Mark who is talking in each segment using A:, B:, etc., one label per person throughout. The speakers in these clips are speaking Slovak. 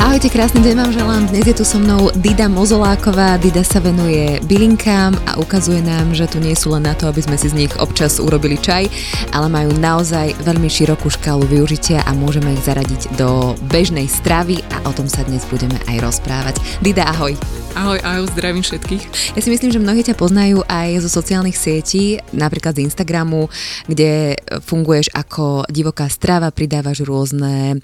A: Ahojte, krásny deň vám želám. Dnes je tu so mnou Dida Mozoláková. Dida sa venuje bylinkám a ukazuje nám, že tu nie sú len na to, aby sme si z nich občas urobili čaj, ale majú naozaj veľmi širokú škálu využitia a môžeme ich zaradiť do bežnej stravy a o tom sa dnes budeme aj rozprávať. Dida, ahoj.
B: Ahoj, ahoj, zdravím všetkých.
A: Ja si myslím, že mnohí ťa poznajú aj zo sociálnych sietí, napríklad z Instagramu, kde funguješ ako divoká strava, pridávaš rôzne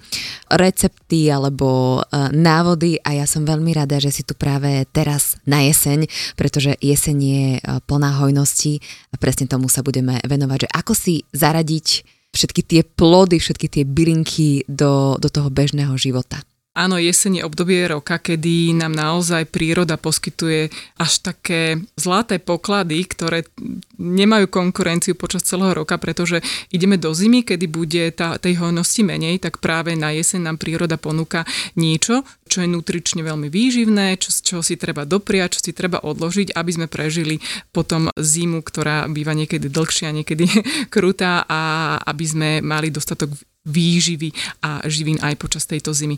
A: recepty alebo návody a ja som veľmi rada, že si tu práve teraz na jeseň, pretože jeseň je e, plná hojnosti a presne tomu sa budeme venovať, že ako si zaradiť všetky tie plody, všetky tie bylinky do, do toho bežného života.
B: Áno, jeseň je obdobie roka, kedy nám naozaj príroda poskytuje až také zlaté poklady, ktoré nemajú konkurenciu počas celého roka, pretože ideme do zimy, kedy bude tá, tej hojnosti menej, tak práve na jeseň nám príroda ponúka niečo, čo je nutrične veľmi výživné, čo, čo si treba dopriať, čo si treba odložiť, aby sme prežili potom zimu, ktorá býva niekedy dlhšia, niekedy krutá a aby sme mali dostatok výživy a živín aj počas tejto zimy.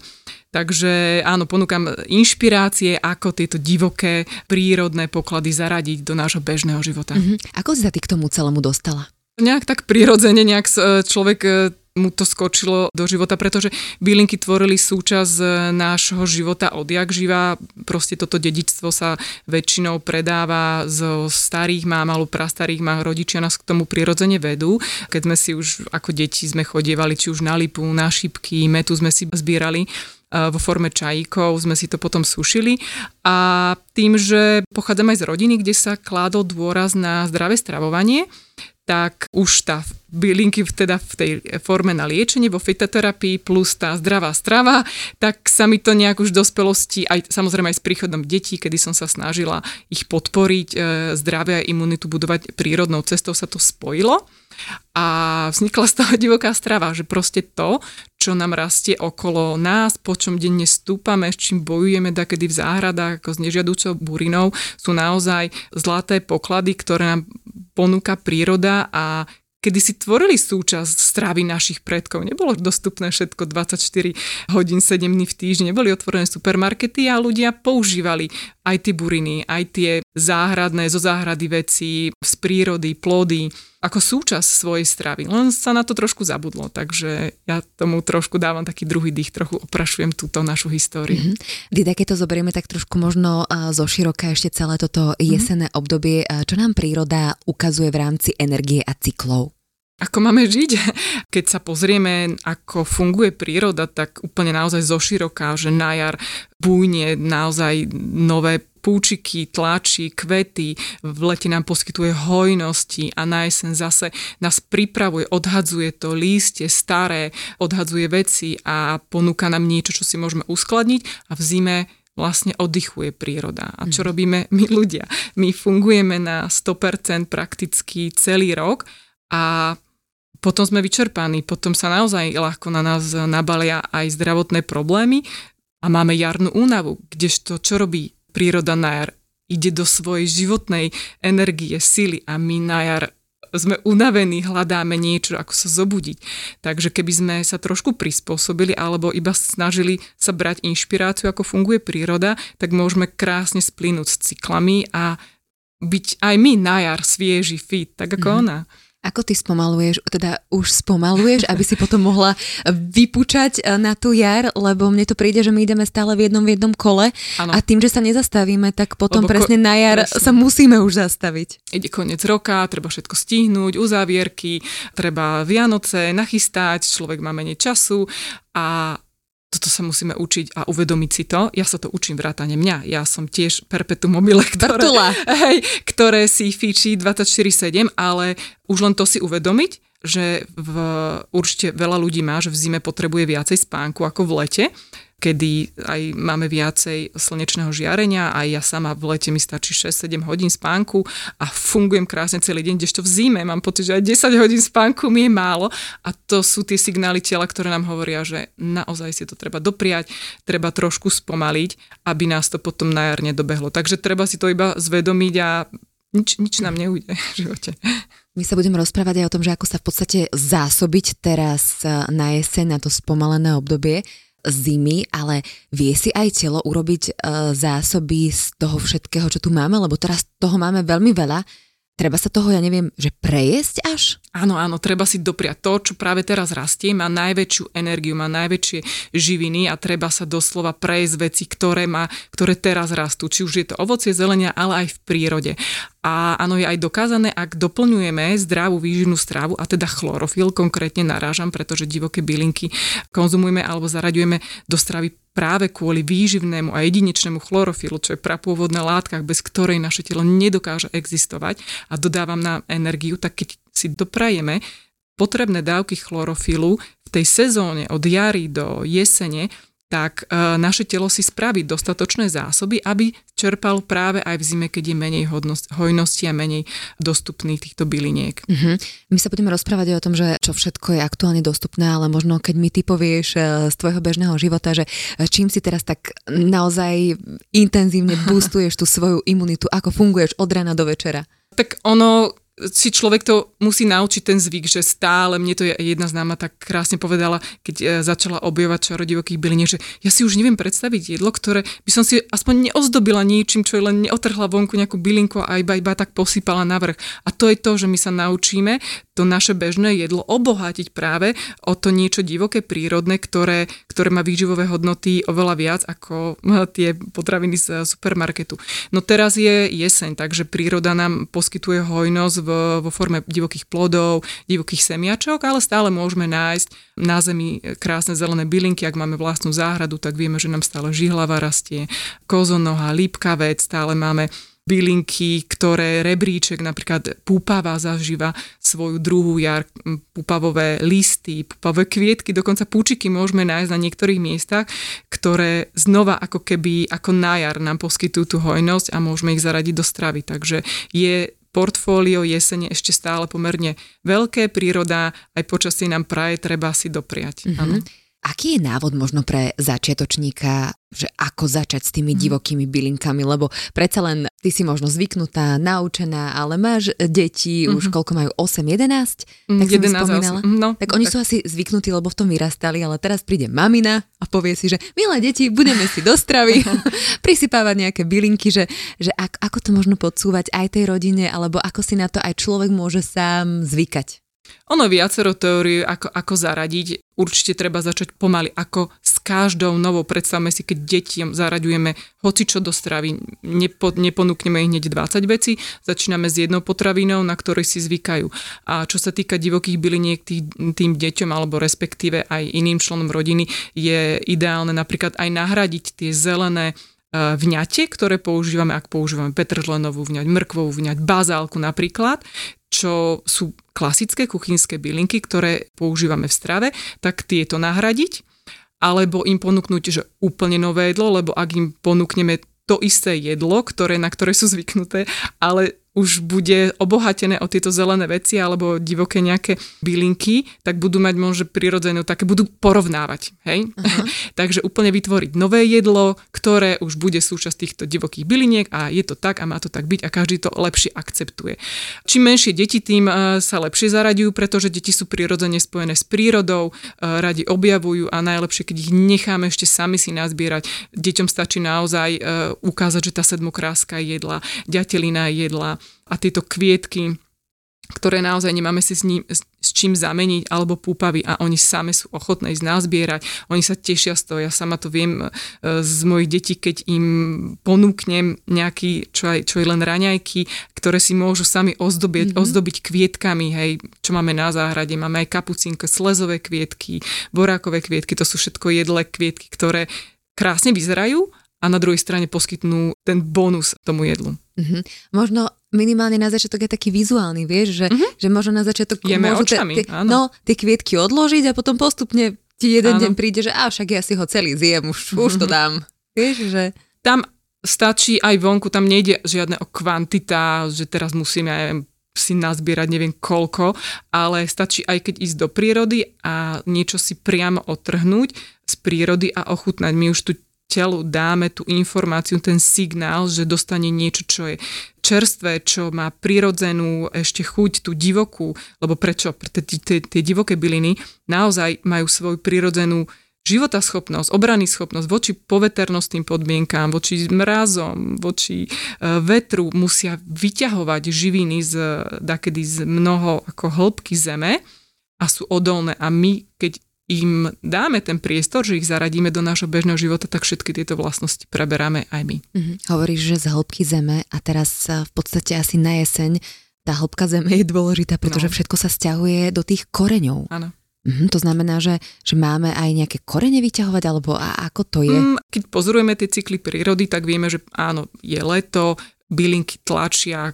B: Takže áno, ponúkam inšpirácie, ako tieto divoké, prírodné poklady zaradiť do nášho bežného života. Mm-hmm.
A: Ako si sa ty k tomu celému dostala?
B: Nejak tak prirodzene, nejak človek mu to skočilo do života, pretože bylinky tvorili súčasť e, nášho života odjak živa. Proste toto dedičstvo sa väčšinou predáva zo starých mám alebo prastarých mám. Rodičia nás k tomu prirodzene vedú. Keď sme si už ako deti sme chodievali či už na lipu, na šipky, metu sme si zbierali e, vo forme čajíkov, sme si to potom sušili. A tým, že pochádzam aj z rodiny, kde sa kládol dôraz na zdravé stravovanie, tak už tá bylinky teda v tej forme na liečenie vo fitoterapii plus tá zdravá strava, tak sa mi to nejak už v dospelosti, aj samozrejme aj s príchodom detí, kedy som sa snažila ich podporiť, e, zdravie a imunitu budovať prírodnou cestou, sa to spojilo a vznikla z toho divoká strava, že proste to, čo nám rastie okolo nás, po čom denne stúpame, s čím bojujeme kedy v záhradách ako s nežiaducou burinou, sú naozaj zlaté poklady, ktoré nám ponúka príroda a kedy si tvorili súčasť stravy našich predkov. Nebolo dostupné všetko 24 hodín, 7 dní v týždni, neboli otvorené supermarkety a ľudia používali aj tie buriny, aj tie záhradné, zo záhrady veci, z prírody, plody, ako súčasť svojej stravy. Len sa na to trošku zabudlo, takže ja tomu trošku dávam taký druhý dých, trochu oprašujem túto našu históriu. Mm-hmm.
A: Dida, keď to zoberieme tak trošku možno zo široka ešte celé toto mhm. jesenné mm-hmm. obdobie, čo nám príroda ukazuje v rámci energie a cyklov?
B: Ako máme žiť? Keď sa pozrieme, ako funguje príroda, tak úplne naozaj zoširoká, že na jar bújne naozaj nové púčiky, tlačí, kvety, v lete nám poskytuje hojnosti a na jeseň zase nás pripravuje, odhadzuje to lístie staré, odhadzuje veci a ponúka nám niečo, čo si môžeme uskladniť a v zime vlastne oddychuje príroda. A čo mhm. robíme my ľudia? My fungujeme na 100% prakticky celý rok a potom sme vyčerpaní, potom sa naozaj ľahko na nás nabalia aj zdravotné problémy a máme jarnú únavu, kdežto čo robí príroda na jar ide do svojej životnej energie, sily a my na jar sme unavení, hľadáme niečo, ako sa zobudiť. Takže keby sme sa trošku prispôsobili alebo iba snažili sa brať inšpiráciu, ako funguje príroda, tak môžeme krásne splínuť s cyklami a byť aj my na jar svieži, fit, tak ako mm-hmm. ona.
A: Ako ty spomaluješ, teda už spomaluješ, aby si potom mohla vypučať eh, na tú jar, lebo mne to príde, že my ideme stále v jednom v jednom kole ano. a tým, že sa nezastavíme, tak potom lebo presne ko- na jar presne. sa musíme už zastaviť.
B: Ide koniec roka, treba všetko stihnúť, uzávierky, treba Vianoce nachystať, človek má menej času a toto sa musíme učiť a uvedomiť si to. Ja sa to učím vrátane mňa. Ja som tiež perpetuum mobile, ktoré, hej, ktoré si fičí 24-7, ale už len to si uvedomiť, že v, určite veľa ľudí má, že v zime potrebuje viacej spánku ako v lete kedy aj máme viacej slnečného žiarenia, aj ja sama v lete mi stačí 6-7 hodín spánku a fungujem krásne celý deň, kdežto v zime mám pocit, že aj 10 hodín spánku mi je málo a to sú tie signály tela, ktoré nám hovoria, že naozaj si to treba dopriať, treba trošku spomaliť, aby nás to potom na jar nedobehlo. Takže treba si to iba zvedomiť a nič, nič nám neujde v živote.
A: My sa budeme rozprávať aj o tom, že ako sa v podstate zásobiť teraz na jeseň, na to spomalené obdobie zimy, ale vie si aj telo urobiť e, zásoby z toho všetkého, čo tu máme, lebo teraz toho máme veľmi veľa. Treba sa toho, ja neviem, že prejesť až?
B: Áno, áno, treba si dopriať to, čo práve teraz rastie, má najväčšiu energiu, má najväčšie živiny a treba sa doslova prejsť veci, ktoré, má, ktoré teraz rastú. Či už je to ovocie, zelenia, ale aj v prírode. A áno, je aj dokázané, ak doplňujeme zdravú výživnú strávu, a teda chlorofil konkrétne narážam, pretože divoké bylinky konzumujeme alebo zaraďujeme do stravy práve kvôli výživnému a jedinečnému chlorofilu, čo je prapôvodná látka, bez ktorej naše telo nedokáže existovať. A dodávam nám energiu, tak keď si doprajeme potrebné dávky chlorofilu v tej sezóne od jary do jesene, tak e, naše telo si spraví dostatočné zásoby, aby čerpal práve aj v zime, keď je menej hodnosť, hojnosti a menej dostupných týchto byliniek.
A: Uh-huh. My sa budeme rozprávať o tom, že čo všetko je aktuálne dostupné, ale možno keď mi ty povieš e, z tvojho bežného života, že e, čím si teraz tak naozaj intenzívne boostuješ tú svoju imunitu, ako funguješ od rána do večera?
B: Tak ono, si človek to musí naučiť ten zvyk, že stále, mne to je jedna známa tak krásne povedala, keď e, začala objavovať čarodivokých byliniek, že ja si už neviem predstaviť jedlo, ktoré by som si aspoň neozdobila ničím, čo je len neotrhla vonku nejakú bylinku a iba, iba tak posypala na vrch. A to je to, že my sa naučíme to naše bežné jedlo obohatiť práve o to niečo divoké, prírodné, ktoré, ktoré má výživové hodnoty oveľa viac ako tie potraviny z supermarketu. No teraz je jeseň, takže príroda nám poskytuje hojnosť v, vo forme divokých plodov, divokých semiačok, ale stále môžeme nájsť na zemi krásne zelené bylinky, ak máme vlastnú záhradu, tak vieme, že nám stále žihlava rastie, kozonoha, lípkavec, stále máme bylinky, ktoré rebríček, napríklad púpava zažíva svoju druhú jar, púpavové listy, púpavové kvietky, dokonca púčiky môžeme nájsť na niektorých miestach, ktoré znova ako keby ako na jar nám poskytujú tú hojnosť a môžeme ich zaradiť do stravy. Takže je portfólio jesene ešte stále pomerne veľké, príroda aj počasie nám praje, treba si dopriať. Mm-hmm.
A: Aký je návod možno pre začiatočníka, že ako začať s tými mm. divokými bylinkami, lebo predsa len ty si možno zvyknutá, naučená, ale máš deti, mm-hmm. už mhm. koľko majú, 8, 11, mm, tak 11, spomínala. No, tak oni tak. sú asi zvyknutí, lebo v tom vyrastali, ale teraz príde mamina a povie si, že milé deti, budeme si do stravy prisypávať nejaké bylinky, že, že ak, ako to možno podsúvať aj tej rodine, alebo ako si na to aj človek môže sám zvykať.
B: Ono viacero teórií, ako, ako zaradiť. Určite treba začať pomaly, ako s každou novou. Predstavme si, keď detiam zaraďujeme hoci čo do stravy, nepo, neponúkneme ich hneď 20 vecí, začíname s jednou potravinou, na ktorej si zvykajú. A čo sa týka divokých byliniek tý, tým deťom, alebo respektíve aj iným členom rodiny, je ideálne napríklad aj nahradiť tie zelené e, vňate, ktoré používame, ak používame petržlenovú vňať, mrkvovú vňať, bazálku napríklad, čo sú klasické kuchynské bylinky, ktoré používame v strave, tak tieto nahradiť alebo im ponúknuť, že úplne nové jedlo, lebo ak im ponúkneme to isté jedlo, ktoré, na ktoré sú zvyknuté, ale už bude obohatené o tieto zelené veci alebo divoké nejaké bylinky, tak budú mať možno prirodzenú, také budú porovnávať. Hej? Uh-huh. Takže úplne vytvoriť nové jedlo, ktoré už bude súčasť týchto divokých byliniek a je to tak a má to tak byť a každý to lepšie akceptuje. Čím menšie deti, tým uh, sa lepšie zaraďujú, pretože deti sú prirodzene spojené s prírodou, uh, radi objavujú a najlepšie, keď ich necháme ešte sami si nazbierať. Deťom stačí naozaj uh, ukázať, že tá sedmokráska jedla, ďatelina jedla, a tieto kvietky, ktoré naozaj nemáme si s, ním, s čím zameniť, alebo púpavy a oni same sú ochotné ísť nazbierať, oni sa tešia z toho, ja sama to viem e, z mojich detí, keď im ponúknem nejaký, čo, aj, čo je len raňajky, ktoré si môžu sami ozdobiť, mm-hmm. ozdobiť kvietkami, hej, čo máme na záhrade, máme aj kapucínke, slezové kvietky, borákové kvietky, to sú všetko jedlé kvietky, ktoré krásne vyzerajú a na druhej strane poskytnú ten bonus tomu jedlu.
A: Mm-hmm. Možno minimálne na začiatok je taký vizuálny, vieš, že, mm-hmm. že možno na začiatok
B: Jeme
A: môžu
B: očami,
A: tie, no, tie kvietky odložiť a potom postupne ti jeden Áno. deň príde, že a však ja si ho celý zjem, už, už to dám. Vieš, že...
B: Tam stačí aj vonku, tam nejde žiadne o kvantita, že teraz musíme aj si nazbierať neviem koľko, ale stačí aj keď ísť do prírody a niečo si priamo otrhnúť z prírody a ochutnať. My už tu telu dáme tú informáciu, ten signál, že dostane niečo, čo je čerstvé, čo má prirodzenú ešte chuť, tú divokú, lebo prečo? Tie divoké byliny naozaj majú svoju prirodzenú životaschopnosť, obrany schopnosť voči poveternostným podmienkám, voči mrazom, voči e, vetru musia vyťahovať živiny z, dakedy z mnoho ako hĺbky zeme a sú odolné. A my, keď im dáme ten priestor, že ich zaradíme do nášho bežného života, tak všetky tieto vlastnosti preberáme aj my.
A: Mm-hmm. Hovoríš, že z hĺbky zeme a teraz v podstate asi na jeseň tá hĺbka zeme je dôležitá, pretože no. všetko sa stiahuje do tých koreňov.
B: Áno.
A: Mm-hmm, to znamená, že, že máme aj nejaké korene vyťahovať, alebo a ako to je? Mm,
B: keď pozorujeme tie cykly prírody, tak vieme, že áno, je leto, bylinky tlačia,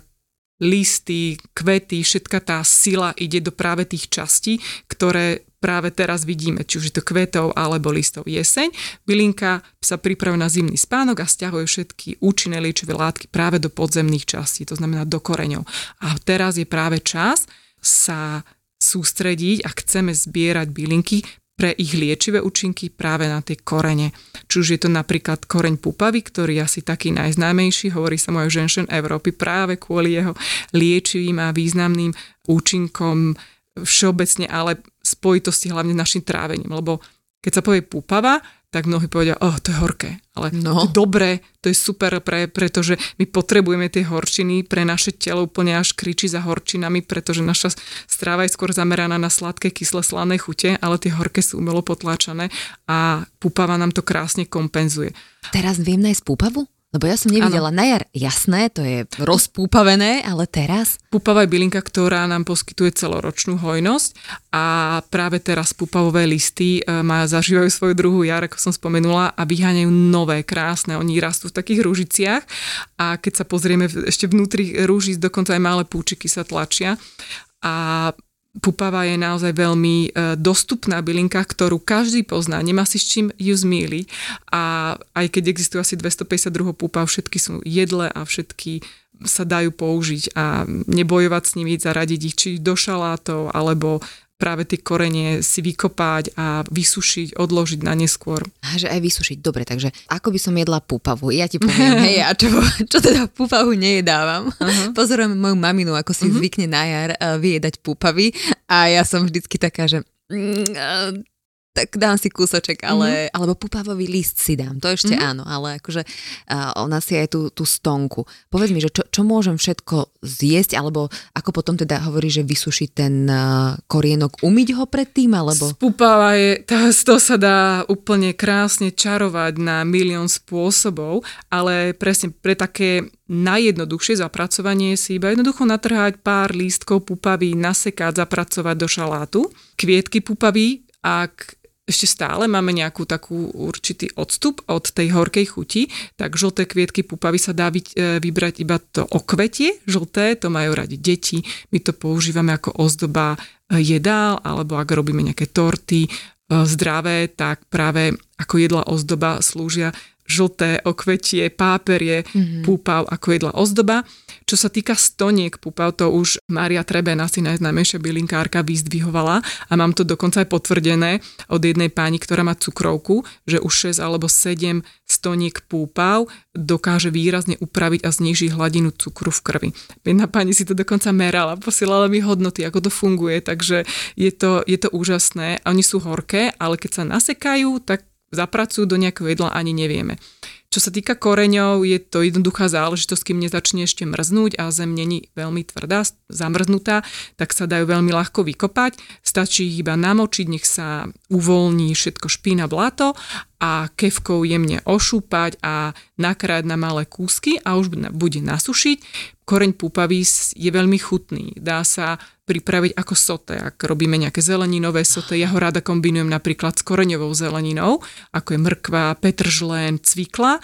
B: listy, kvety, všetka tá sila ide do práve tých častí, ktoré práve teraz vidíme, či už je to kvetov alebo listov jeseň. Bylinka sa pripravuje na zimný spánok a stiahuje všetky účinné liečivé látky práve do podzemných častí, to znamená do koreňov. A teraz je práve čas sa sústrediť a chceme zbierať bylinky pre ich liečivé účinky práve na tie korene. Či už je to napríklad koreň pupavy, ktorý je asi taký najznámejší, hovorí sa mu aj ženšen Európy práve kvôli jeho liečivým a významným účinkom všeobecne, ale spojitosti hlavne s našim trávením, lebo keď sa povie púpava, tak mnohí povedia, oh, to je horké. Ale no. to je dobré, to je super, pre, pretože my potrebujeme tie horčiny, pre naše telo úplne až kričí za horčinami, pretože naša stráva je skôr zameraná na sladké, kyslé, slané chute, ale tie horké sú umelo potláčané a púpava nám to krásne kompenzuje.
A: Teraz viem nájsť púpavu? Lebo ja som nevidela ano. na jar, jasné, to je rozpúpavené, ale teraz?
B: Púpava je bylinka, ktorá nám poskytuje celoročnú hojnosť a práve teraz púpavové listy e, má, zažívajú svoju druhú jar, ako som spomenula, a vyháňajú nové, krásne. Oni rastú v takých rúžiciach a keď sa pozrieme ešte vnútri rúžic, dokonca aj malé púčiky sa tlačia a Pupava je naozaj veľmi e, dostupná bylinka, ktorú každý pozná, nemá si s čím ju zmýliť. A aj keď existuje asi 252 púpav, všetky sú jedle a všetky sa dajú použiť a nebojovať s nimi, zaradiť ich či do šalátov alebo práve tie korenie si vykopať a vysušiť, odložiť na neskôr.
A: A že aj vysušiť, dobre, takže ako by som jedla púpavu? Ja ti poviem, hej, a čo, čo teda púpavu nejedávam? Uh-huh. Pozorujem moju maminu, ako si uh-huh. zvykne na jar uh, vyjedať púpavy a ja som vždycky taká, že mm, tak dám si kúsoček, ale, mm-hmm. alebo pupavový list si dám, to ešte mm-hmm. áno, ale akože uh, ona si aj tú, tú stonku. Povedz mi, že čo, čo môžem všetko zjesť, alebo ako potom teda hovorí, že vysušiť ten uh, korienok, umyť ho predtým, alebo?
B: Pupava je, to, to sa dá úplne krásne čarovať na milión spôsobov, ale presne pre také najjednoduchšie zapracovanie si iba jednoducho natrhať pár lístkov pupavy, nasekať, zapracovať do šalátu. Kvietky pupavy, ak ešte stále máme nejakú takú určitý odstup od tej horkej chuti, tak žlté kvietky pupavy sa dá e, vybrať iba to okvetie, žlté, to majú radi deti, my to používame ako ozdoba e, jedál, alebo ak robíme nejaké torty e, zdravé, tak práve ako jedla ozdoba slúžia žlté okvetie, páperie, mm-hmm. púpav ako jedla ozdoba. Čo sa týka stoniek pupav, to už Mária Treben, asi najznámejšia bylinkárka, vyzdvihovala a mám to dokonca aj potvrdené od jednej páni, ktorá má cukrovku, že už 6 alebo 7 stoniek púpav dokáže výrazne upraviť a znižiť hladinu cukru v krvi. Jedna pani si to dokonca merala, posielala mi hodnoty, ako to funguje, takže je to, je to úžasné. Oni sú horké, ale keď sa nasekajú, tak zapracujú do nejakého jedla, ani nevieme. Čo sa týka koreňov, je to jednoduchá záležitosť, kým nezačne ešte mrznúť a zem není veľmi tvrdá, zamrznutá, tak sa dajú veľmi ľahko vykopať. Stačí ich iba namočiť, nech sa uvoľní všetko špína, blato a kevkou jemne ošúpať a nakrájať na malé kúsky a už bude nasušiť. Koreň púpavý je veľmi chutný. Dá sa pripraviť ako sote. Ak robíme nejaké zeleninové sote, ja ho rada kombinujem napríklad s koreňovou zeleninou, ako je mrkva, petržlen, cvikla.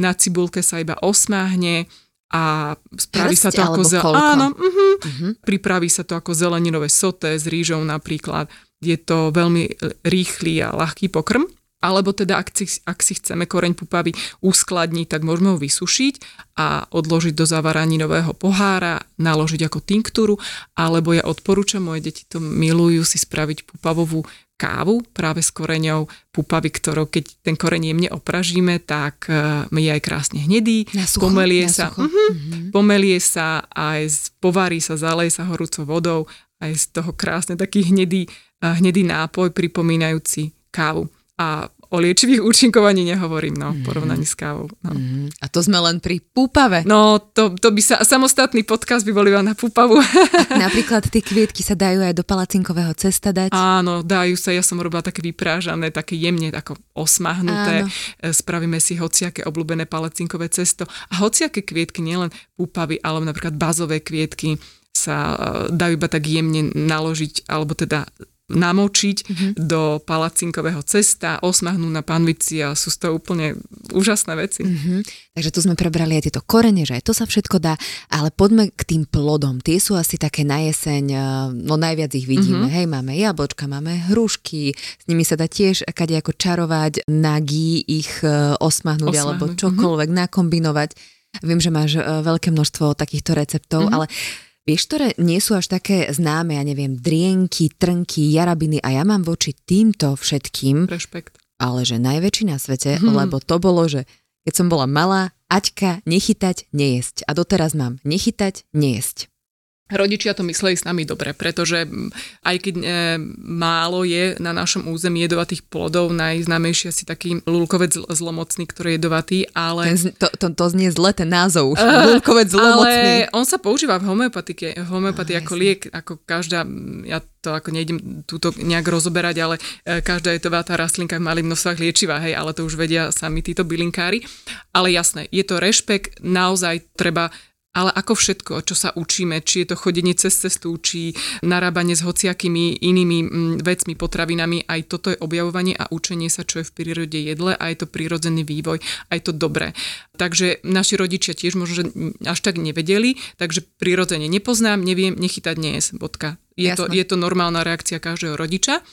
B: Na cibulke sa iba osmáhne a spraví Hrste, sa to ako zel... Áno, uh-huh. Uh-huh. pripraví sa to ako zeleninové sote s rýžou napríklad. je to veľmi rýchly a ľahký pokrm. Alebo teda, ak si, ak si chceme koreň pupavy uskladniť, tak môžeme ho vysušiť a odložiť do zavaraninového pohára, naložiť ako tinktúru, alebo ja odporúčam, moje deti to milujú si spraviť pupavovú kávu práve s koreňou pupavy, ktorou keď ten koreň jemne opražíme, tak uh, je aj krásne hnedý,
A: na sucho,
B: pomelie
A: na
B: sa,
A: sucho.
B: uh-huh, uh-huh. pomelie sa aj povarí sa, zaleje sa horúcou vodou, aj z toho krásne taký hnedý, uh, hnedý nápoj pripomínajúci kávu. A o liečivých účinkovaní nehovorím, no, v porovnaní s kávou. No.
A: Mm, a to sme len pri púpave.
B: No, to, to by sa, samostatný podcast by bol iba na púpavu.
A: Napríklad tie kvietky sa dajú aj do palacinkového cesta dať.
B: Áno, dajú sa, ja som robila také vyprážané, také jemne ako osmahnuté.
A: Áno.
B: E, Spravíme si hociaké obľúbené palacinkové cesto. A hociaké kvietky, nielen púpavy, ale napríklad bazové kvietky sa e, dajú iba tak jemne naložiť, alebo teda namočiť mm-hmm. do palacinkového cesta, osmahnú na panvici a sú toho úplne úžasné veci.
A: Mm-hmm. Takže tu sme prebrali aj tieto korene, že aj to sa všetko dá, ale poďme k tým plodom. Tie sú asi také na jeseň, eh, no najviac ich vidíme. Mm-hmm. Hej, máme jablčka, máme hrušky, s nimi sa dá tiež kade ako čarovať, nagi ich eh, osmahnúť, osmahnúť. alebo čokoľvek, mm-hmm. nakombinovať. Viem, že máš eh, veľké množstvo takýchto receptov, mm-hmm. ale Vieš, ktoré nie sú až také známe, ja neviem, drienky, trnky, jarabiny a ja mám voči týmto všetkým,
B: Rešpekt.
A: ale že najväčší na svete, hmm. lebo to bolo, že keď som bola malá, Aťka, nechytať, nejesť. A doteraz mám nechytať, nejesť.
B: Rodičia to mysleli s nami dobre, pretože aj keď e, málo je na našom území jedovatých plodov, najznámejší asi taký lulkovec zlomocný, ktorý je jedovatý, ale...
A: Ten, to, to, to znie zle, ten názov. Uh, lulkovec zlomocný.
B: Ale on sa používa v homeopatike, homeopatii ako liek, ako každá, ja to ako nejdem túto nejak rozoberať, ale e, každá jedovatá rastlinka v malých množstvách liečivá, hej, ale to už vedia sami títo bylinkári. Ale jasné, je to rešpekt, naozaj treba ale ako všetko, čo sa učíme, či je to chodenie cez cestu, či narábanie s hociakými inými mm, vecmi, potravinami, aj toto je objavovanie a učenie sa, čo je v prírode jedle a je to prírodzený vývoj, aj to dobré. Takže naši rodičia tiež možno, že až tak nevedeli, takže prirodzene nepoznám, neviem, nechytať dnes, bodka. Je to, je to normálna reakcia každého rodiča.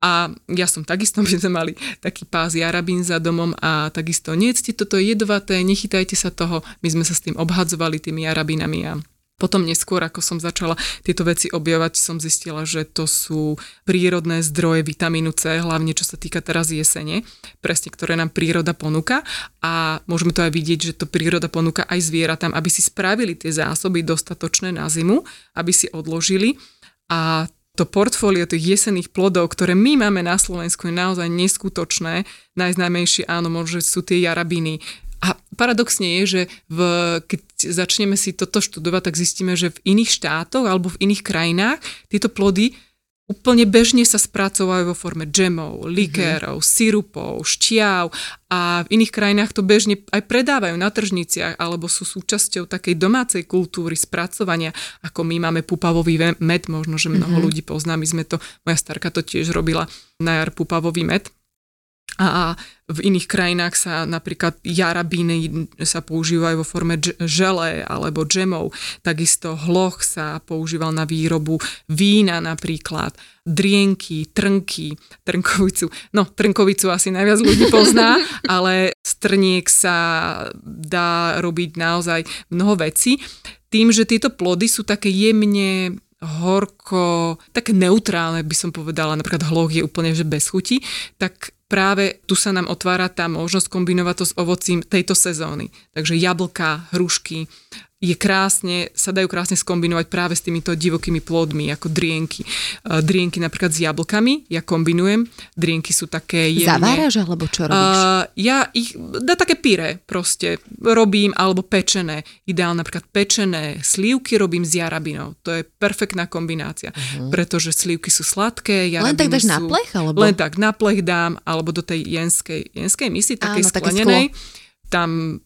B: A ja som takisto, my sme mali taký pás jarabín za domom a takisto nejedzte toto je jedovaté, nechytajte sa toho. My sme sa s tým obhadzovali tými jarabinami a potom neskôr, ako som začala tieto veci objavovať, som zistila, že to sú prírodné zdroje vitamínu C, hlavne čo sa týka teraz jesene, presne ktoré nám príroda ponúka a môžeme to aj vidieť, že to príroda ponúka aj zvieratám, aby si spravili tie zásoby dostatočné na zimu, aby si odložili a to portfólio tých jesenných plodov, ktoré my máme na Slovensku, je naozaj neskutočné. Najznámejšie, áno, možno sú tie jarabiny. A paradoxne je, že v, keď začneme si toto študovať, tak zistíme, že v iných štátoch alebo v iných krajinách tieto plody úplne bežne sa spracovajú vo forme džemov, likérov, mm-hmm. sirupov, šťav a v iných krajinách to bežne aj predávajú na tržniciach alebo sú súčasťou takej domácej kultúry spracovania, ako my máme pupavový med, možno, že mnoho mm-hmm. ľudí pozná, my sme to, moja starka to tiež robila na jar pupavový med a v iných krajinách sa napríklad jarabíny sa používajú vo forme žele alebo džemov. Takisto hloch sa používal na výrobu vína napríklad, drienky, trnky, trnkovicu. No, trnkovicu asi najviac ľudí pozná, ale z trniek sa dá robiť naozaj mnoho vecí. Tým, že tieto plody sú také jemne horko, také neutrálne by som povedala, napríklad hloch je úplne že bez chuti, tak práve tu sa nám otvára tá možnosť kombinovať to s ovocím tejto sezóny. Takže jablka, hrušky, je krásne, sa dajú krásne skombinovať práve s týmito divokými plodmi, ako drienky. Uh, drienky napríklad s jablkami, ja kombinujem. Drienky sú také jemne...
A: Zaváraš alebo čo robíš? Uh,
B: ja ich, da také pyré proste robím, alebo pečené. Ideálne napríklad pečené slívky robím s jarabinou. To je perfektná kombinácia, uh-huh. pretože slívky sú sladké,
A: Len tak dáš
B: sú,
A: na plech? Alebo?
B: Len tak na plech dám, alebo do tej jenskej, jenskej misy, takej Áno, sklenenej. Tam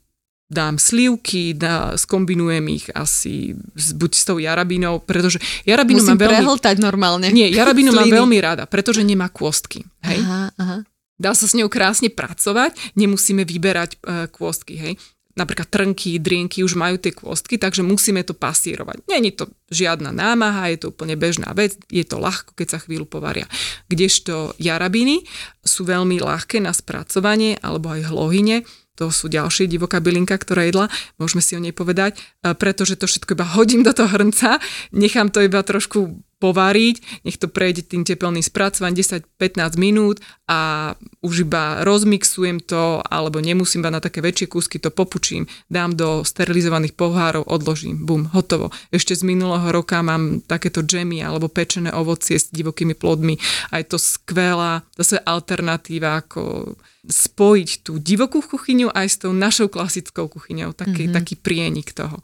B: dám slivky, dá, skombinujem ich asi buď s tou jarabinou, pretože jarabinu
A: Musím
B: mám veľmi...
A: prehltať normálne.
B: Nie, jarabinu mám veľmi rada, pretože nemá kôstky. Hej?
A: Aha, aha.
B: Dá sa s ňou krásne pracovať, nemusíme vyberať e, kôstky. Hej? napríklad trnky, drienky už majú tie kôstky, takže musíme to pasírovať. Není to žiadna námaha, je to úplne bežná vec, je to ľahko, keď sa chvíľu povaria. Kdežto jarabiny sú veľmi ľahké na spracovanie, alebo aj hlohyne, to sú ďalšie divoká bylinka, ktorá jedla, môžeme si o nej povedať, pretože to všetko iba hodím do toho hrnca, nechám to iba trošku povariť, nech to prejde tým tepelným spracovaním 10-15 minút a už iba rozmixujem to, alebo nemusím iba na také väčšie kúsky, to popučím, dám do sterilizovaných pohárov, odložím, bum, hotovo. Ešte z minulého roka mám takéto džemy alebo pečené ovocie s divokými plodmi a je to skvelá zase alternatíva, ako spojiť tú divokú kuchyňu aj s tou našou klasickou kuchyňou, taký, mm-hmm. taký prienik toho.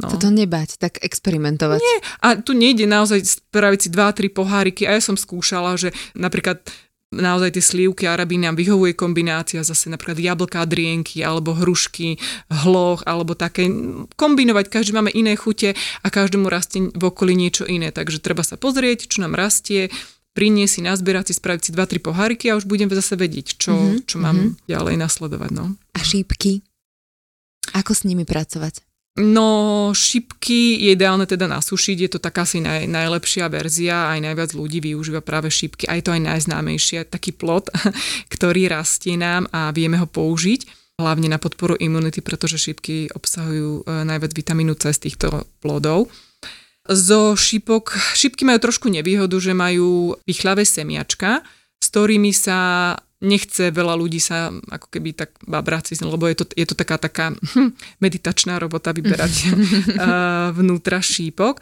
A: No. Toto nebať, tak experimentovať.
B: Nie, a tu nejde naozaj spraviť si 2-3 poháriky a ja som skúšala, že napríklad naozaj tie slívky nám vyhovuje kombinácia zase napríklad jablká, drienky alebo hrušky, hloch alebo také. Kombinovať, každý máme iné chute a každému rastie v okolí niečo iné, takže treba sa pozrieť, čo nám rastie, priniesť si, nazbierať si, spraviť si 2-3 poháriky a už budem zase vedieť, čo, mm-hmm, čo mám mm-hmm. ďalej nasledovať. No.
A: A šípky? Ako s nimi pracovať?
B: No, šipky je ideálne teda nasušiť, je to taká asi naj, najlepšia verzia, aj najviac ľudí využíva práve šipky, aj to aj najznámejšie, taký plot, ktorý rastie nám a vieme ho použiť, hlavne na podporu imunity, pretože šipky obsahujú e, najviac vitamínu C z týchto plodov. Zo šipok, šipky majú trošku nevýhodu, že majú vychlavé semiačka, s ktorými sa nechce veľa ľudí sa ako keby tak babrať si, lebo je to, je to taká, taká hm, meditačná robota vyberať uh, vnútra šípok.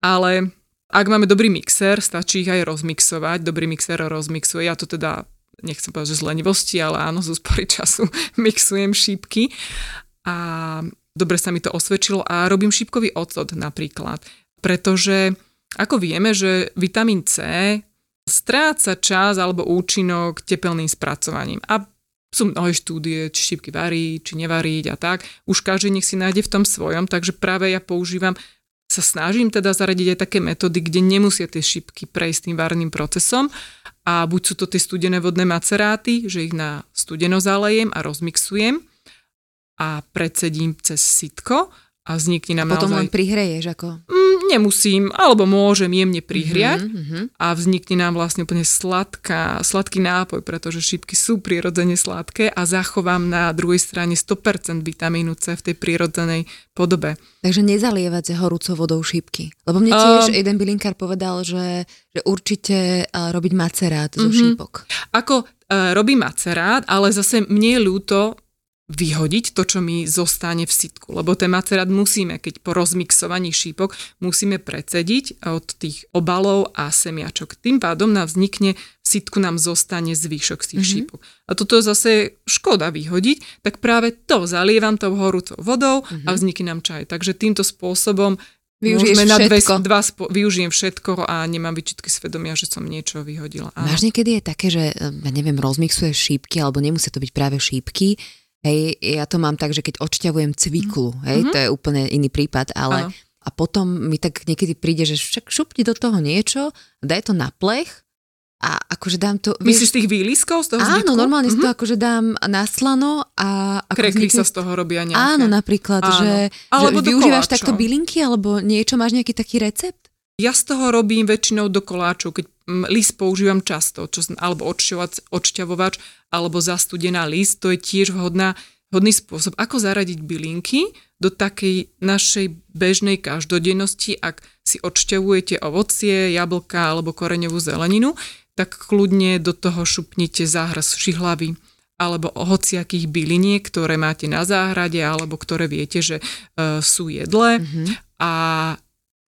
B: Ale ak máme dobrý mixer, stačí ich aj rozmixovať. Dobrý mixer rozmixuje. Ja to teda, nechcem povedať, že z lenivosti, ale áno, z úspory času mixujem šípky. A dobre sa mi to osvedčilo a robím šípkový ocot napríklad. Pretože ako vieme, že vitamín C stráca čas alebo účinok tepelným spracovaním. A sú mnohé štúdie, či šípky variť, či nevariť a tak. Už každý nech si nájde v tom svojom, takže práve ja používam, sa snažím teda zaradiť aj také metódy, kde nemusia tie šípky prejsť tým varným procesom a buď sú to tie studené vodné maceráty, že ich na studeno zalejem a rozmixujem a predsedím cez sitko a vznikne nám
A: potom
B: naozaj...
A: len prihreješ ako?
B: Nemusím, alebo môžem jemne prihriať mm-hmm. a vznikne nám vlastne úplne sladká, sladký nápoj, pretože šípky sú prirodzene sladké a zachovám na druhej strane 100% vitamínu C v tej prirodzenej podobe.
A: Takže nezalievať horúcou vodou šípky. Lebo mne tiež um, jeden bylinkár povedal, že, že určite uh, robiť macerát zo mm-hmm. šípok.
B: Ako uh, robím macerát, ale zase mne je ľúto vyhodiť to, čo mi zostane v sitku. Lebo ten macerát musíme, keď po rozmixovaní šípok, musíme predsediť od tých obalov a semiačok. Tým pádom nám vznikne v sitku, nám zostane zvyšok z tých mm-hmm. šípok. A toto je zase škoda vyhodiť, tak práve to zalievam tou horúcou vodou mm-hmm. a mhm. vznikne nám čaj. Takže týmto spôsobom
A: Využiješ na dve,
B: dva spo, využijem všetko a nemám vyčitky svedomia, že som niečo vyhodila.
A: Áno. Máš niekedy je také, že ja neviem, rozmixuješ šípky, alebo nemusí to byť práve šípky, Hej, ja to mám tak, že keď odšťavujem cviklu, mm. hej, mm-hmm. to je úplne iný prípad, ale Aha. a potom mi tak niekedy príde, že však šupni do toho niečo, daj to na plech a akože dám to...
B: Myslíš vieš, tých výliskov z toho
A: Áno, zbytku? normálne mm-hmm. to akože dám na slano a...
B: Ako Krekry sa z toho robia nejaké.
A: Áno, napríklad, áno. že, alebo že využívaš takto bylinky alebo niečo, máš nejaký taký recept?
B: Ja z toho robím väčšinou do koláčov, keď list používam často, čo, alebo odšťavovač, alebo zastudená list, to je tiež vhodná, vhodný spôsob, ako zaradiť bylinky do takej našej bežnej každodennosti, ak si odšťavujete ovocie, jablka alebo koreňovú zeleninu, tak kľudne do toho šupnite záhras šihlavy alebo hociakých byliniek, ktoré máte na záhrade alebo ktoré viete, že e, sú jedlé mm-hmm. a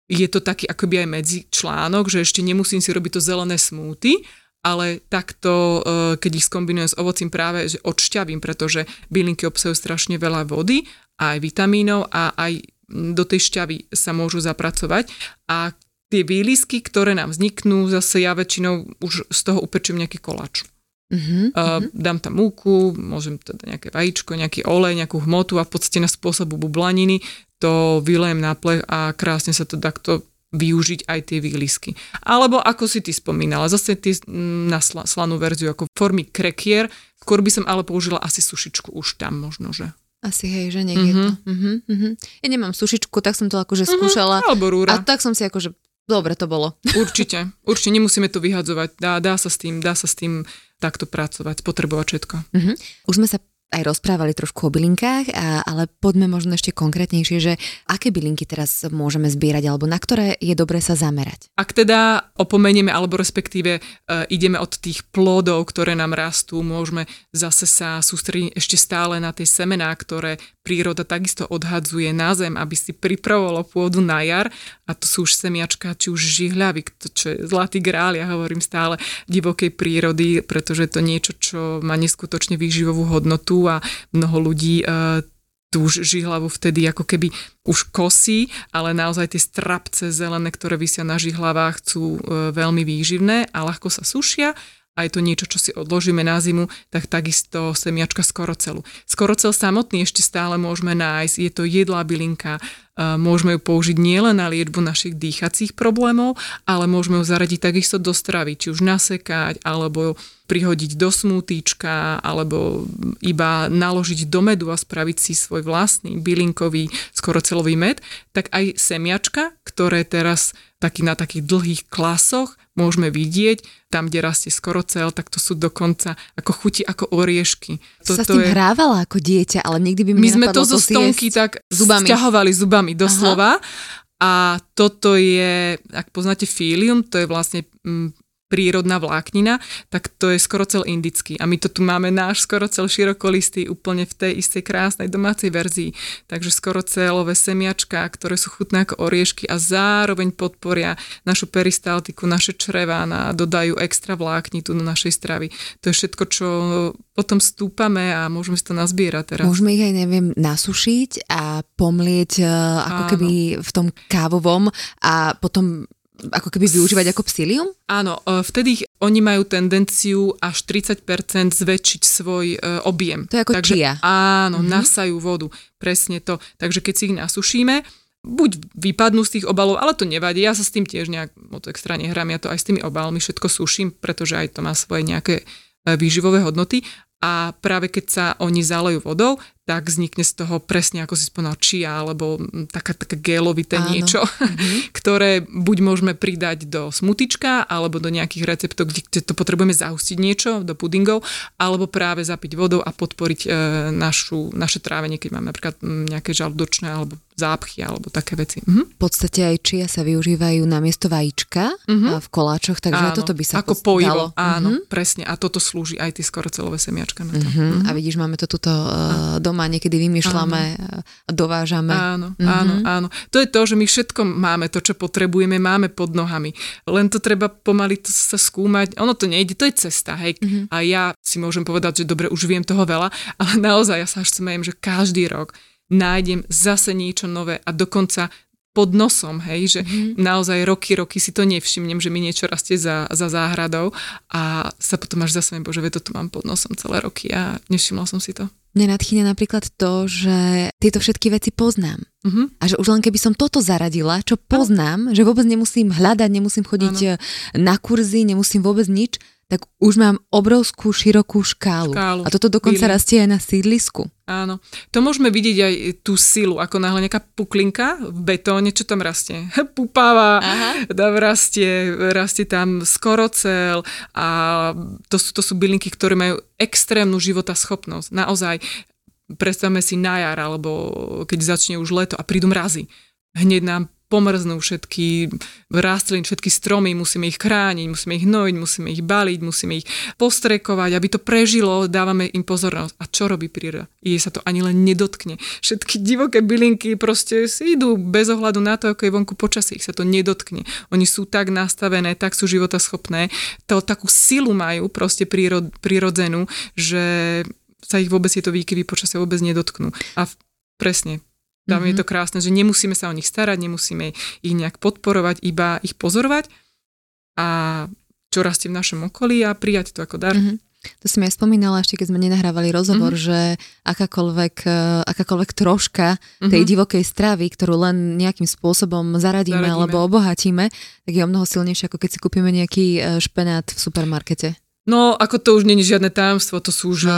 B: je to taký akoby aj medzi článok, že ešte nemusím si robiť to zelené smúty, ale takto, e, keď ich skombinujem s ovocím práve, že odšťavím, pretože bylinky obsahujú strašne veľa vody, aj vitamínov a aj do tej šťavy sa môžu zapracovať a tie výlisky, ktoré nám vzniknú, zase ja väčšinou už z toho upečím nejaký koláč. Uh-huh, uh, dám tam múku, môžem teda nejaké vajíčko, nejaký olej, nejakú hmotu a v podstate na spôsobu bublaniny to vylejem na plech a krásne sa to takto využiť aj tie výlisky. Alebo ako si ty spomínala, zase ty na slanú verziu ako formy krekier, skôr by som ale použila asi sušičku už tam možno, že.
A: Asi hej, že niekde mm-hmm. to. Uh-huh, uh-huh. Ja nemám sušičku, tak som to akože
B: Mhm,
A: skúšala.
B: Alebo rúra.
A: A tak som si akože, dobre to bolo.
B: Určite, určite nemusíme to vyhadzovať. Dá, dá sa s tým, dá sa s tým takto pracovať, potrebovať všetko.
A: Uh-huh. Už sme sa aj rozprávali trošku o bylinkách, ale poďme možno ešte konkrétnejšie, že aké bylinky teraz môžeme zbierať alebo na ktoré je dobre sa zamerať.
B: Ak teda opomenieme, alebo respektíve e, ideme od tých plodov, ktoré nám rastú, môžeme zase sa sústrediť ešte stále na tie semená, ktoré príroda takisto odhadzuje na zem, aby si pripravovalo pôdu na jar. A to sú už semiačka, či už žihľavy, čo je zlatý grál, ja hovorím stále divokej prírody, pretože to niečo, čo má neskutočne výživovú hodnotu a mnoho ľudí e, tú žihlavu vtedy ako keby už kosí, ale naozaj tie strapce zelené, ktoré vysia na žihlavách, sú e, veľmi výživné a ľahko sa sušia a je to niečo, čo si odložíme na zimu, tak takisto semiačka skorocelu. Skorocel samotný ešte stále môžeme nájsť, je to jedlá bylinka, e, môžeme ju použiť nielen na liečbu našich dýchacích problémov, ale môžeme ju zaradiť takisto do stravy, či už nasekať, alebo prihodiť do smutíčka, alebo iba naložiť do medu a spraviť si svoj vlastný bylinkový skorocelový med, tak aj semiačka, ktoré teraz taký na takých dlhých klasoch môžeme vidieť, tam, kde rastie skorocel, tak to sú dokonca ako chuti ako oriešky.
A: To, sa s tým je... hrávala ako dieťa, ale nikdy by mi
B: My sme to zo stonky tak
A: zubami.
B: stiahovali zubami doslova. Aha. A toto je, ak poznáte fílium, to je vlastne mm, prírodná vláknina, tak to je skorocel indický. A my to tu máme náš skorocel širokolistý úplne v tej istej krásnej domácej verzii. Takže skorocelové semiačka, ktoré sú chutné ako oriešky a zároveň podporia našu peristaltiku, naše črevá a dodajú extra vláknitu do našej stravy. To je všetko, čo potom stúpame a môžeme si to nazbierať teraz.
A: Môžeme ich aj, neviem, nasušiť a pomlieť ako Áno. keby v tom kávovom a potom ako keby využívať ako psílium?
B: Áno, vtedy oni majú tendenciu až 30% zväčšiť svoj uh, objem.
A: To je ako
B: Takže,
A: čia.
B: Áno, mm-hmm. nasajú vodu, presne to. Takže keď si ich nasušíme, buď vypadnú z tých obalov, ale to nevadí, ja sa s tým tiež nejak moc extra nehrám, ja to aj s tými obalmi všetko suším, pretože aj to má svoje nejaké výživové hodnoty a práve keď sa oni zalejú vodou, tak vznikne z toho presne, ako si spomínal, čia, alebo taká, také gelovité Áno. niečo, mm-hmm. ktoré buď môžeme pridať do smutička, alebo do nejakých receptov, kde to potrebujeme zahustiť niečo, do pudingov, alebo práve zapiť vodou a podporiť e, našu, naše trávenie, keď máme napríklad nejaké žalúdočné alebo zápchy alebo také veci. Mhm.
A: V podstate aj čia sa využívajú na miesto vajíčka mhm. v koláčoch, takže
B: áno,
A: toto by sa
B: Ako pojivo,
A: dalo.
B: áno, mhm. presne. A toto slúži aj tie skorocelové semiačka na to.
A: Mhm. Mhm. A vidíš, máme to tuto uh, doma niekedy vymýšľame, áno. dovážame.
B: Áno, mm-hmm. áno, áno. To je to, že my všetko máme, to, čo potrebujeme, máme pod nohami. Len to treba pomaly to sa skúmať. Ono to nejde, to je cesta, hej. Mm-hmm. A ja si môžem povedať, že dobre, už viem toho veľa, ale naozaj ja sa až smejem, že každý rok nájdem zase niečo nové a dokonca pod nosom, hej, že mm-hmm. naozaj roky, roky si to nevšimnem, že mi niečo rastie za, za záhradou a sa potom až zase bože, ve, to tu mám pod nosom celé roky a nevšimla som si to.
A: Mne nadchýňa napríklad to, že tieto všetky veci poznám. Uh-huh. A že už len keby som toto zaradila, čo poznám, ano. že vôbec nemusím hľadať, nemusím chodiť ano. na kurzy, nemusím vôbec nič, tak už mám obrovskú, širokú škálu. škálu. A toto dokonca Bíli. rastie aj na sídlisku.
B: Áno. To môžeme vidieť aj tú silu, ako náhle nejaká puklinka v betóne, čo tam rastie. Pupáva, tam rastie, rastie tam skorocel a to sú, to sú bylinky, ktoré majú extrémnu schopnosť. Naozaj, predstavme si na jar, alebo keď začne už leto a prídu mrazy. Hneď nám pomrznú všetky rastliny, všetky stromy, musíme ich chrániť, musíme ich hnojiť, musíme ich baliť, musíme ich postrekovať, aby to prežilo, dávame im pozornosť. A čo robí príroda? Je sa to ani len nedotkne. Všetky divoké bylinky proste si idú bez ohľadu na to, ako je vonku počasie, ich sa to nedotkne. Oni sú tak nastavené, tak sú životaschopné, to takú silu majú proste prírod, prírodzenú, že sa ich vôbec tieto výkyvy počasia vôbec nedotknú. A presne, tam mm-hmm. je to mhm. krásne, že nemusíme sa o nich starať, nemusíme ich nejak podporovať, iba ich pozorovať a čo rastie v našom okolí a prijať to ako dar. Mm-hmm.
A: To som ja spomínala ešte, keď sme nenahrávali rozhovor, mm-hmm. že akákoľvek, eh, akákoľvek troška tej mm-hmm. divokej stravy, ktorú len nejakým spôsobom zaradíme, zaradíme alebo obohatíme, tak je o mnoho silnejšie, ako keď si kúpime nejaký eh, špenát v supermarkete.
B: No, ako to už není žiadne tajomstvo, to sú už no,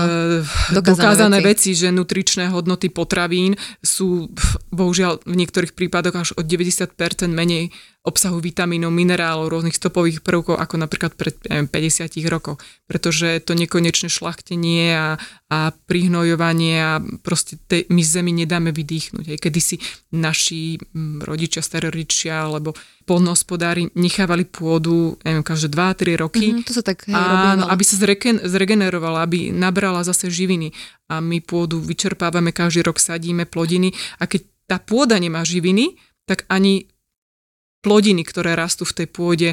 B: dokázané, dokázané veci. veci, že nutričné hodnoty potravín sú bohužiaľ v niektorých prípadoch až o 90% menej obsahu vitamínov, minerálov, rôznych stopových prvkov, ako napríklad pred neviem, 50 rokov. Pretože to nekonečné šlachtenie a, a prihnojovanie a proste te, my zemi nedáme vydýchnuť. Hej. Kedy si naši m, rodičia, staroričia alebo polnohospodári nechávali pôdu, neviem, každé 2-3 roky.
A: Mm-hmm, to sa tak hej,
B: áno, aby sa zreken, zregenerovala, aby nabrala zase živiny. A my pôdu vyčerpávame, každý rok sadíme plodiny a keď tá pôda nemá živiny, tak ani plodiny, ktoré rastú v tej pôde,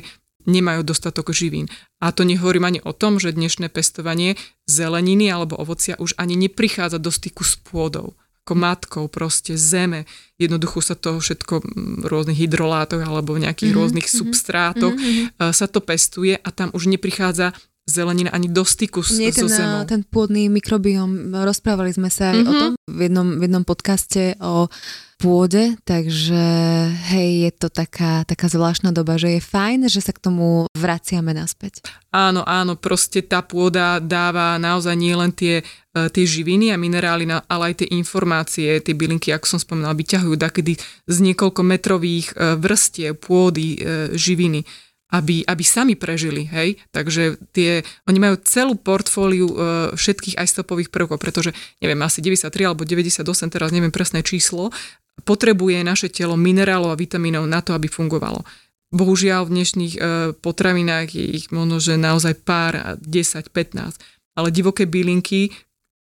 B: nemajú dostatok živín. A to nehovorím ani o tom, že dnešné pestovanie zeleniny alebo ovocia už ani neprichádza do styku s pôdou ako matkou, proste zeme. Jednoducho sa to všetko v rôznych hydrolátoch alebo v nejakých mm-hmm, rôznych mm-hmm, substrátoch mm-hmm. sa to pestuje a tam už neprichádza zelenina ani do styku s,
A: Nie,
B: so
A: ten,
B: zemou.
A: ten pôdny mikrobióm, rozprávali sme sa aj mm-hmm. o tom v jednom, v jednom podcaste o pôde, takže hej, je to taká, taká zvláštna doba, že je fajn, že sa k tomu vraciame naspäť.
B: Áno, áno, proste tá pôda dáva naozaj nielen tie, e, tie živiny a minerály, ale aj tie informácie, tie bylinky, ako som spomínala, vyťahujú takedy z niekoľko metrových e, vrstiev pôdy živiny aby, aby sami prežili, hej. Takže tie, oni majú celú portfóliu e, všetkých aj stopových prvkov, pretože, neviem, asi 93 alebo 98, teraz neviem presné číslo, potrebuje naše telo minerálov a vitamínov na to, aby fungovalo. Bohužiaľ v dnešných e, potravinách je ich možno, že naozaj pár, 10, 15, ale divoké bylinky,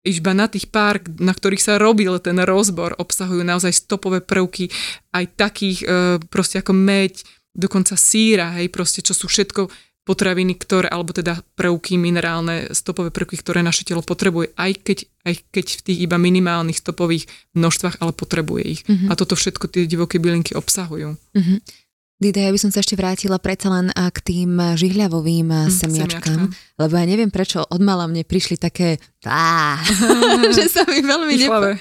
B: iba na tých pár, na ktorých sa robil ten rozbor, obsahujú naozaj stopové prvky, aj takých e, proste ako meď, dokonca síra, hej, proste, čo sú všetko potraviny, ktoré, alebo teda prvky, minerálne stopové prvky, ktoré naše telo potrebuje, aj keď, aj keď v tých iba minimálnych stopových množstvách, ale potrebuje ich. Mm-hmm. A toto všetko tie divoké bylinky obsahujú.
A: Mm-hmm. Dida, ja by som sa ešte vrátila predsa len k tým žihľavovým mm, semiačkám, semiačka. lebo ja neviem prečo od mala mne prišli také á, že sa mi veľmi nepo...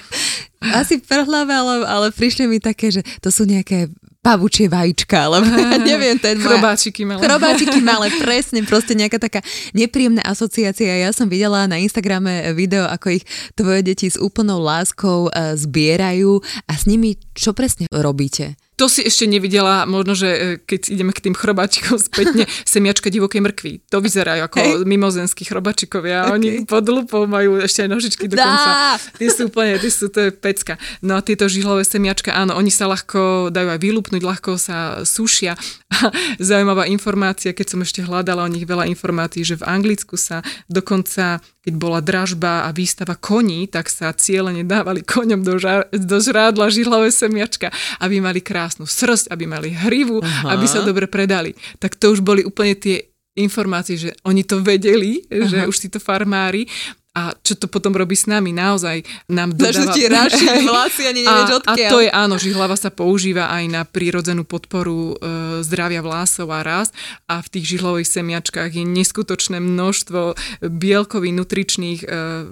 A: Asi prhlavé, ale, ale prišli mi také, že to sú nejaké pavučie vajíčka, alebo ja neviem, ten
B: Chrobáčiky malé.
A: Chrobáčiky malé, presne, proste nejaká taká nepríjemná asociácia. Ja som videla na Instagrame video, ako ich tvoje deti s úplnou láskou uh, zbierajú a s nimi čo presne robíte?
B: To si ešte nevidela, možno, že e, keď ideme k tým chrobačikom spätne, semiačka divokej mrkvy. To vyzerajú ako hey. mimozenskí chrobačikovia. Okay. Oni pod lupou majú ešte aj nožičky dokonca. Tie sú úplne, tie sú, to je pecka. No a tieto žihlové semiačka, áno, oni sa ľahko dajú aj vylúpnuť, ľahko sa sušia. A zaujímavá informácia, keď som ešte hľadala o nich veľa informácií, že v Anglicku sa dokonca keď bola dražba a výstava koní, tak sa cieľene dávali koňom do, ža- do žrádla žihlavé semiačka, aby mali krásnu srst, aby mali hrivu, Aha. aby sa dobre predali. Tak to už boli úplne tie informácie, že oni to vedeli, Aha. že už títo farmári a čo to potom robí s nami, naozaj nám dodáva...
A: ti ráši vlasy, ani nevieš
B: a, odkiaľ. A to je áno, že hlava sa používa aj na prírodzenú podporu e, zdravia vlasov a rast a v tých žihlových semiačkách je neskutočné množstvo bielkových, nutričných e,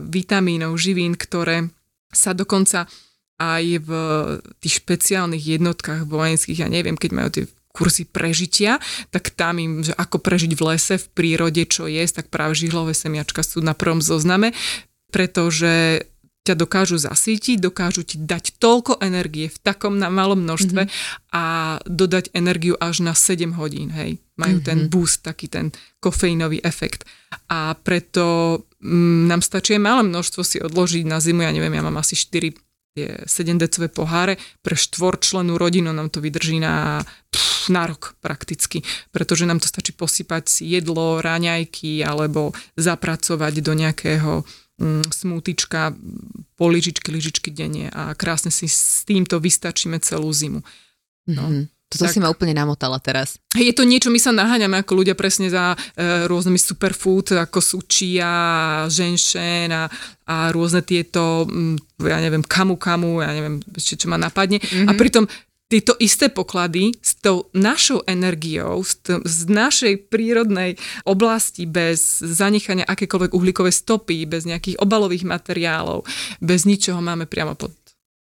B: vitamínov, živín, ktoré sa dokonca aj v tých špeciálnych jednotkách vojenských, ja neviem, keď majú tie kurzy prežitia, tak tam im, že ako prežiť v lese, v prírode, čo je, tak práve žihlové semiačka sú na prvom zozname, pretože ťa dokážu zasítiť, dokážu ti dať toľko energie v takom na malom množstve mm-hmm. a dodať energiu až na 7 hodín, hej. Majú mm-hmm. ten mhm. boost, taký ten kofeínový efekt. A preto mm, nám stačí malé množstvo si odložiť na zimu, ja neviem, ja mám asi 4 tie 7 decové poháre, pre štvorčlenú rodinu nám to vydrží na, pff, na rok prakticky, pretože nám to stačí posypať jedlo, raňajky alebo zapracovať do nejakého mm, smútička po lyžičky, lyžičky denne a krásne si s týmto vystačíme celú zimu. No. Mm-hmm.
A: Toto tak, si ma úplne namotala teraz.
B: Je to niečo, my sa naháňame ako ľudia presne za e, rôznymi superfood, ako sú chia, ženšen a, a rôzne tieto, m, ja neviem, kamu kamu, ja neviem, ešte čo ma napadne. Mm-hmm. A mhm. pritom tieto isté poklady s tou našou energiou, z, t- z našej prírodnej oblasti, bez zanechania akékoľvek uhlíkové stopy, bez nejakých obalových materiálov, bez ničoho máme priamo pod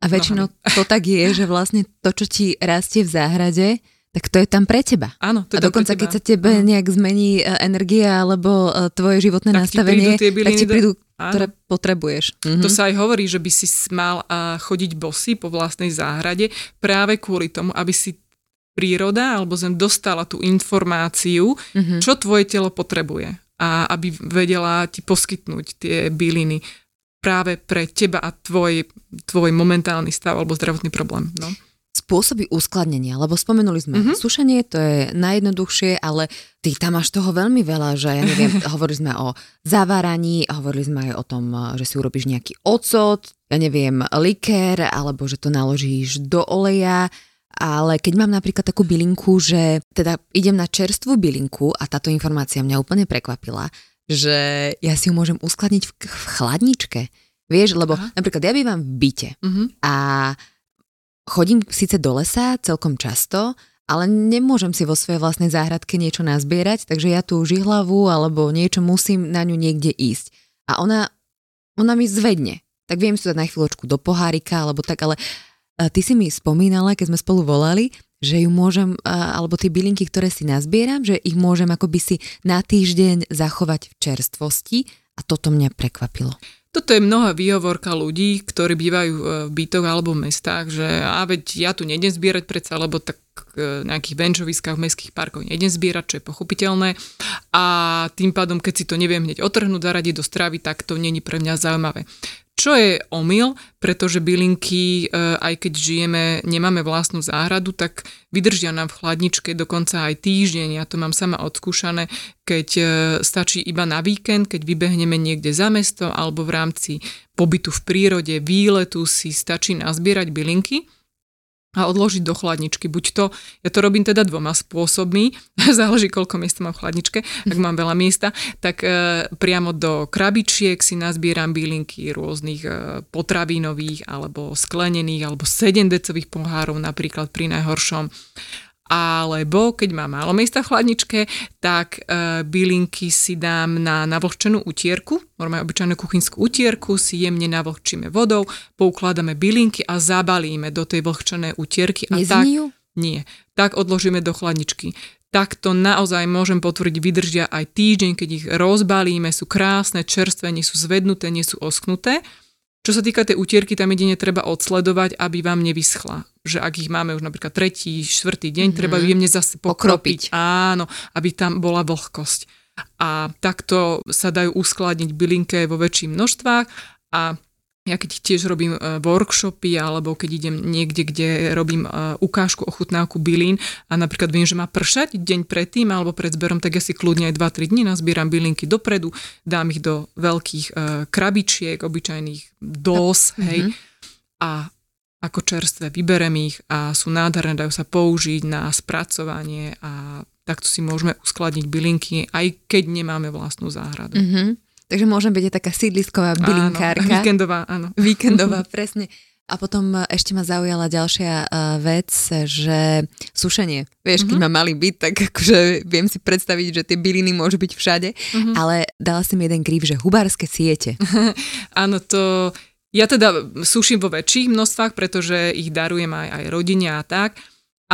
A: a väčšinou to tak je, že vlastne to, čo ti rastie v záhrade, tak to je tam pre teba.
B: Áno, to
A: je A dokonca, keď sa tebe Áno. nejak zmení e, energia alebo e, tvoje životné tak nastavenie, ti tak ti prídu, do... ktoré potrebuješ.
B: Mhm. To sa aj hovorí, že by si mal chodiť bosy po vlastnej záhrade práve kvôli tomu, aby si príroda alebo zem dostala tú informáciu, mm-hmm. čo tvoje telo potrebuje a aby vedela ti poskytnúť tie byliny práve pre teba a tvoj, tvoj momentálny stav alebo zdravotný problém. No
A: spôsoby uskladnenia, lebo spomenuli sme mm-hmm. sušenie, to je najjednoduchšie, ale ty tam máš toho veľmi veľa, že ja neviem, hovorili sme o zaváraní, hovorili sme aj o tom, že si urobíš nejaký ocot, ja neviem, likér, alebo že to naložíš do oleja, ale keď mám napríklad takú bylinku, že teda idem na čerstvú bylinku a táto informácia mňa úplne prekvapila, že ja si ju môžem uskladniť v, v chladničke. Vieš, lebo Aha. napríklad ja bývam v byte uh-huh. a Chodím síce do lesa celkom často, ale nemôžem si vo svojej vlastnej záhradke niečo nazbierať, takže ja tú žihlavu alebo niečo musím na ňu niekde ísť. A ona, ona mi zvedne. Tak viem si to dať na chvíľočku do pohárika alebo tak, ale ty si mi spomínala, keď sme spolu volali, že ju môžem, alebo tie bylinky, ktoré si nazbieram, že ich môžem akoby si na týždeň zachovať v čerstvosti a toto mňa prekvapilo.
B: Toto je mnohá výhovorka ľudí, ktorí bývajú e, v bytoch alebo v mestách, že a veď ja tu nejdem zbierať predsa, lebo tak e, nejakých benčoviskách, v mestských parkoch nejdem zbierať, čo je pochopiteľné. A tým pádom, keď si to neviem hneď otrhnúť, zaradiť do stravy, tak to není pre mňa zaujímavé. Čo je omyl, pretože bylinky, e, aj keď žijeme, nemáme vlastnú záhradu, tak vydržia nám v chladničke dokonca aj týždeň. Ja to mám sama odskúšané, keď e, stačí iba na víkend, keď vybehneme niekde za mesto alebo v rámci pobytu v prírode, výletu si stačí nazbierať bylinky a odložiť do chladničky. Buď to, ja to robím teda dvoma spôsobmi, záleží koľko miesta mám v chladničke, ak mám veľa miesta, tak e, priamo do krabičiek si nazbieram bylinky rôznych e, potravinových alebo sklenených alebo 7 decových pohárov napríklad pri najhoršom alebo keď mám málo miesta v chladničke, tak e, bylinky si dám na navlhčenú utierku, normálne obyčajnú kuchynskú utierku, si jemne navlhčíme vodou, poukladáme bylinky a zabalíme do tej vlhčenej utierky. A tak, nie. Tak odložíme do chladničky. Tak to naozaj môžem potvrdiť, vydržia aj týždeň, keď ich rozbalíme, sú krásne, čerstvé, nie sú zvednuté, nie sú osknuté. Čo sa týka tej utierky, tam jedine treba odsledovať, aby vám nevyschla. Že ak ich máme už napríklad tretí, štvrtý deň, mm-hmm. treba ju jemne zase pokropiť. pokropiť. Áno, aby tam bola vlhkosť. A takto sa dajú uskladniť bylinke vo väčších množstvách a ja keď tiež robím e, workshopy alebo keď idem niekde, kde robím e, ukážku ochutnávku bylín a napríklad viem, že má pršať deň predtým alebo pred zberom, tak ja si kľudne aj 2-3 dní nazbieram bylinky dopredu, dám ich do veľkých uh, krabičiek, obyčajných no. hej, mm-hmm. a ako čerstvé vyberem ich a sú nádherné, dajú sa použiť na spracovanie a takto si môžeme uskladniť bylinky, aj keď nemáme vlastnú záhradu.
A: Mm-hmm. Takže môžem byť aj taká sídlisková bylinkárka.
B: Áno, víkendová, áno.
A: Víkendová, presne. A potom e, ešte ma zaujala ďalšia uh, vec, že sušenie. Vieš, uh-huh. keď mhm. mám malý byt, tak akože viem si predstaviť, že tie byliny môžu byť všade, uh-huh. ale dala si mi jeden grif, že hubárske siete.
B: Áno, to... Ja teda suším vo väčších množstvách, pretože ich darujem aj, aj rodine a tak.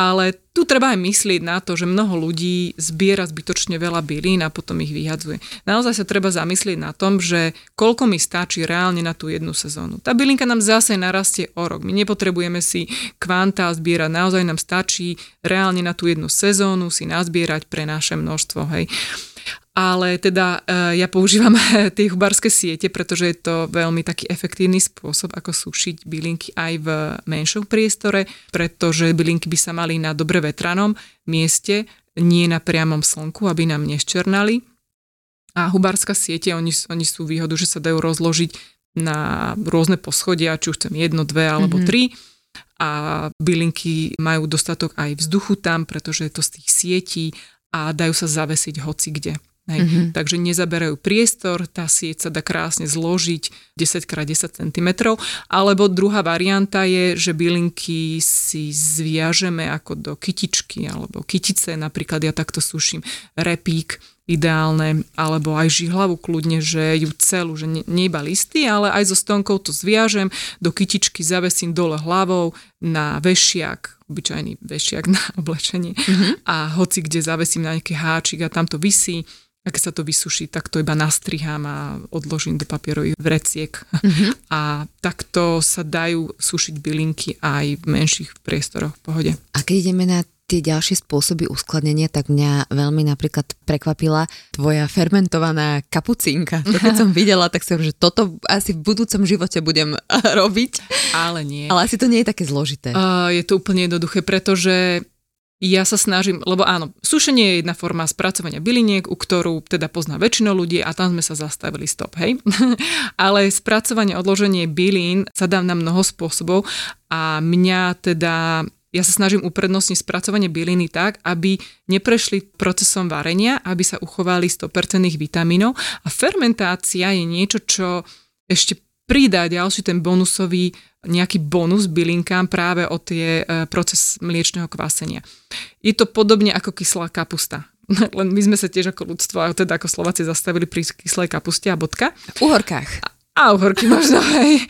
B: Ale tu treba aj myslieť na to, že mnoho ľudí zbiera zbytočne veľa bylín a potom ich vyhadzuje. Naozaj sa treba zamyslieť na tom, že koľko mi stačí reálne na tú jednu sezónu. Tá bylinka nám zase narastie o rok. My nepotrebujeme si kvanta zbierať, naozaj nám stačí reálne na tú jednu sezónu si nazbierať pre naše množstvo. Hej ale teda e, ja používam tie hubárske siete, pretože je to veľmi taký efektívny spôsob, ako sušiť bylinky aj v menšom priestore, pretože bylinky by sa mali na dobre vetranom mieste, nie na priamom slnku, aby nám neščernali. A hubárska siete, oni, oni sú výhodu, že sa dajú rozložiť na rôzne poschodia, či už chcem jedno, dve alebo mm-hmm. tri a bylinky majú dostatok aj vzduchu tam, pretože je to z tých sietí a dajú sa zavesiť hoci kde. Hej. Mm-hmm. Takže nezaberajú priestor, tá sieť sa dá krásne zložiť 10x10 cm. Alebo druhá varianta je, že bylinky si zviažeme ako do kytičky alebo kytice. Napríklad ja takto suším repík, ideálne, alebo aj žihlavu kľudne, že ju celú, že nie, nie iba listy, ale aj so stonkou to zviažem, do kytičky zavesím dole hlavou na vešiak, obyčajný vešiak na oblečenie mm-hmm. a hoci kde zavesím na nejaký háčik a tam to visí ak sa to vysuší, tak to iba nastrihám a odložím do papierových vreciek. Mm-hmm. A takto sa dajú sušiť bylinky aj v menších priestoroch v pohode.
A: A keď ideme na tie ďalšie spôsoby uskladnenia, tak mňa veľmi napríklad prekvapila tvoja fermentovaná kapucínka. To keď som videla, tak som, že toto asi v budúcom živote budem robiť.
B: Ale nie.
A: Ale asi to nie je také zložité.
B: Uh, je to úplne jednoduché, pretože ja sa snažím, lebo áno, sušenie je jedna forma spracovania byliniek, u ktorú teda pozná väčšina ľudí a tam sme sa zastavili stop, hej. Ale spracovanie, odloženie bylín sa dá na mnoho spôsobov a mňa teda ja sa snažím uprednostniť spracovanie byliny tak, aby neprešli procesom varenia, aby sa uchovali 100% vitamínov a fermentácia je niečo, čo ešte pridá ďalší ten bonusový nejaký bonus bylinkám práve o tie e, proces mliečného kvásenia. Je to podobne ako kyslá kapusta. Len my sme sa tiež ako ľudstvo, teda ako Slováci zastavili pri kyslej kapuste a bodka.
A: Uhorkách.
B: A uhorky možno, hej.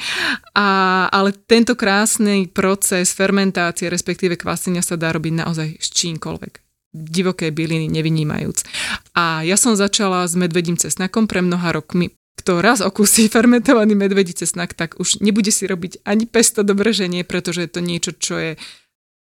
B: A, ale tento krásny proces fermentácie, respektíve kvásenia sa dá robiť naozaj s čímkoľvek divoké byliny nevynímajúc. A ja som začala s medvedím cesnakom pre mnoha rokmi, kto raz okusí fermentovaný medvedí cesnak, tak už nebude si robiť ani pesto do pretože je to niečo, čo je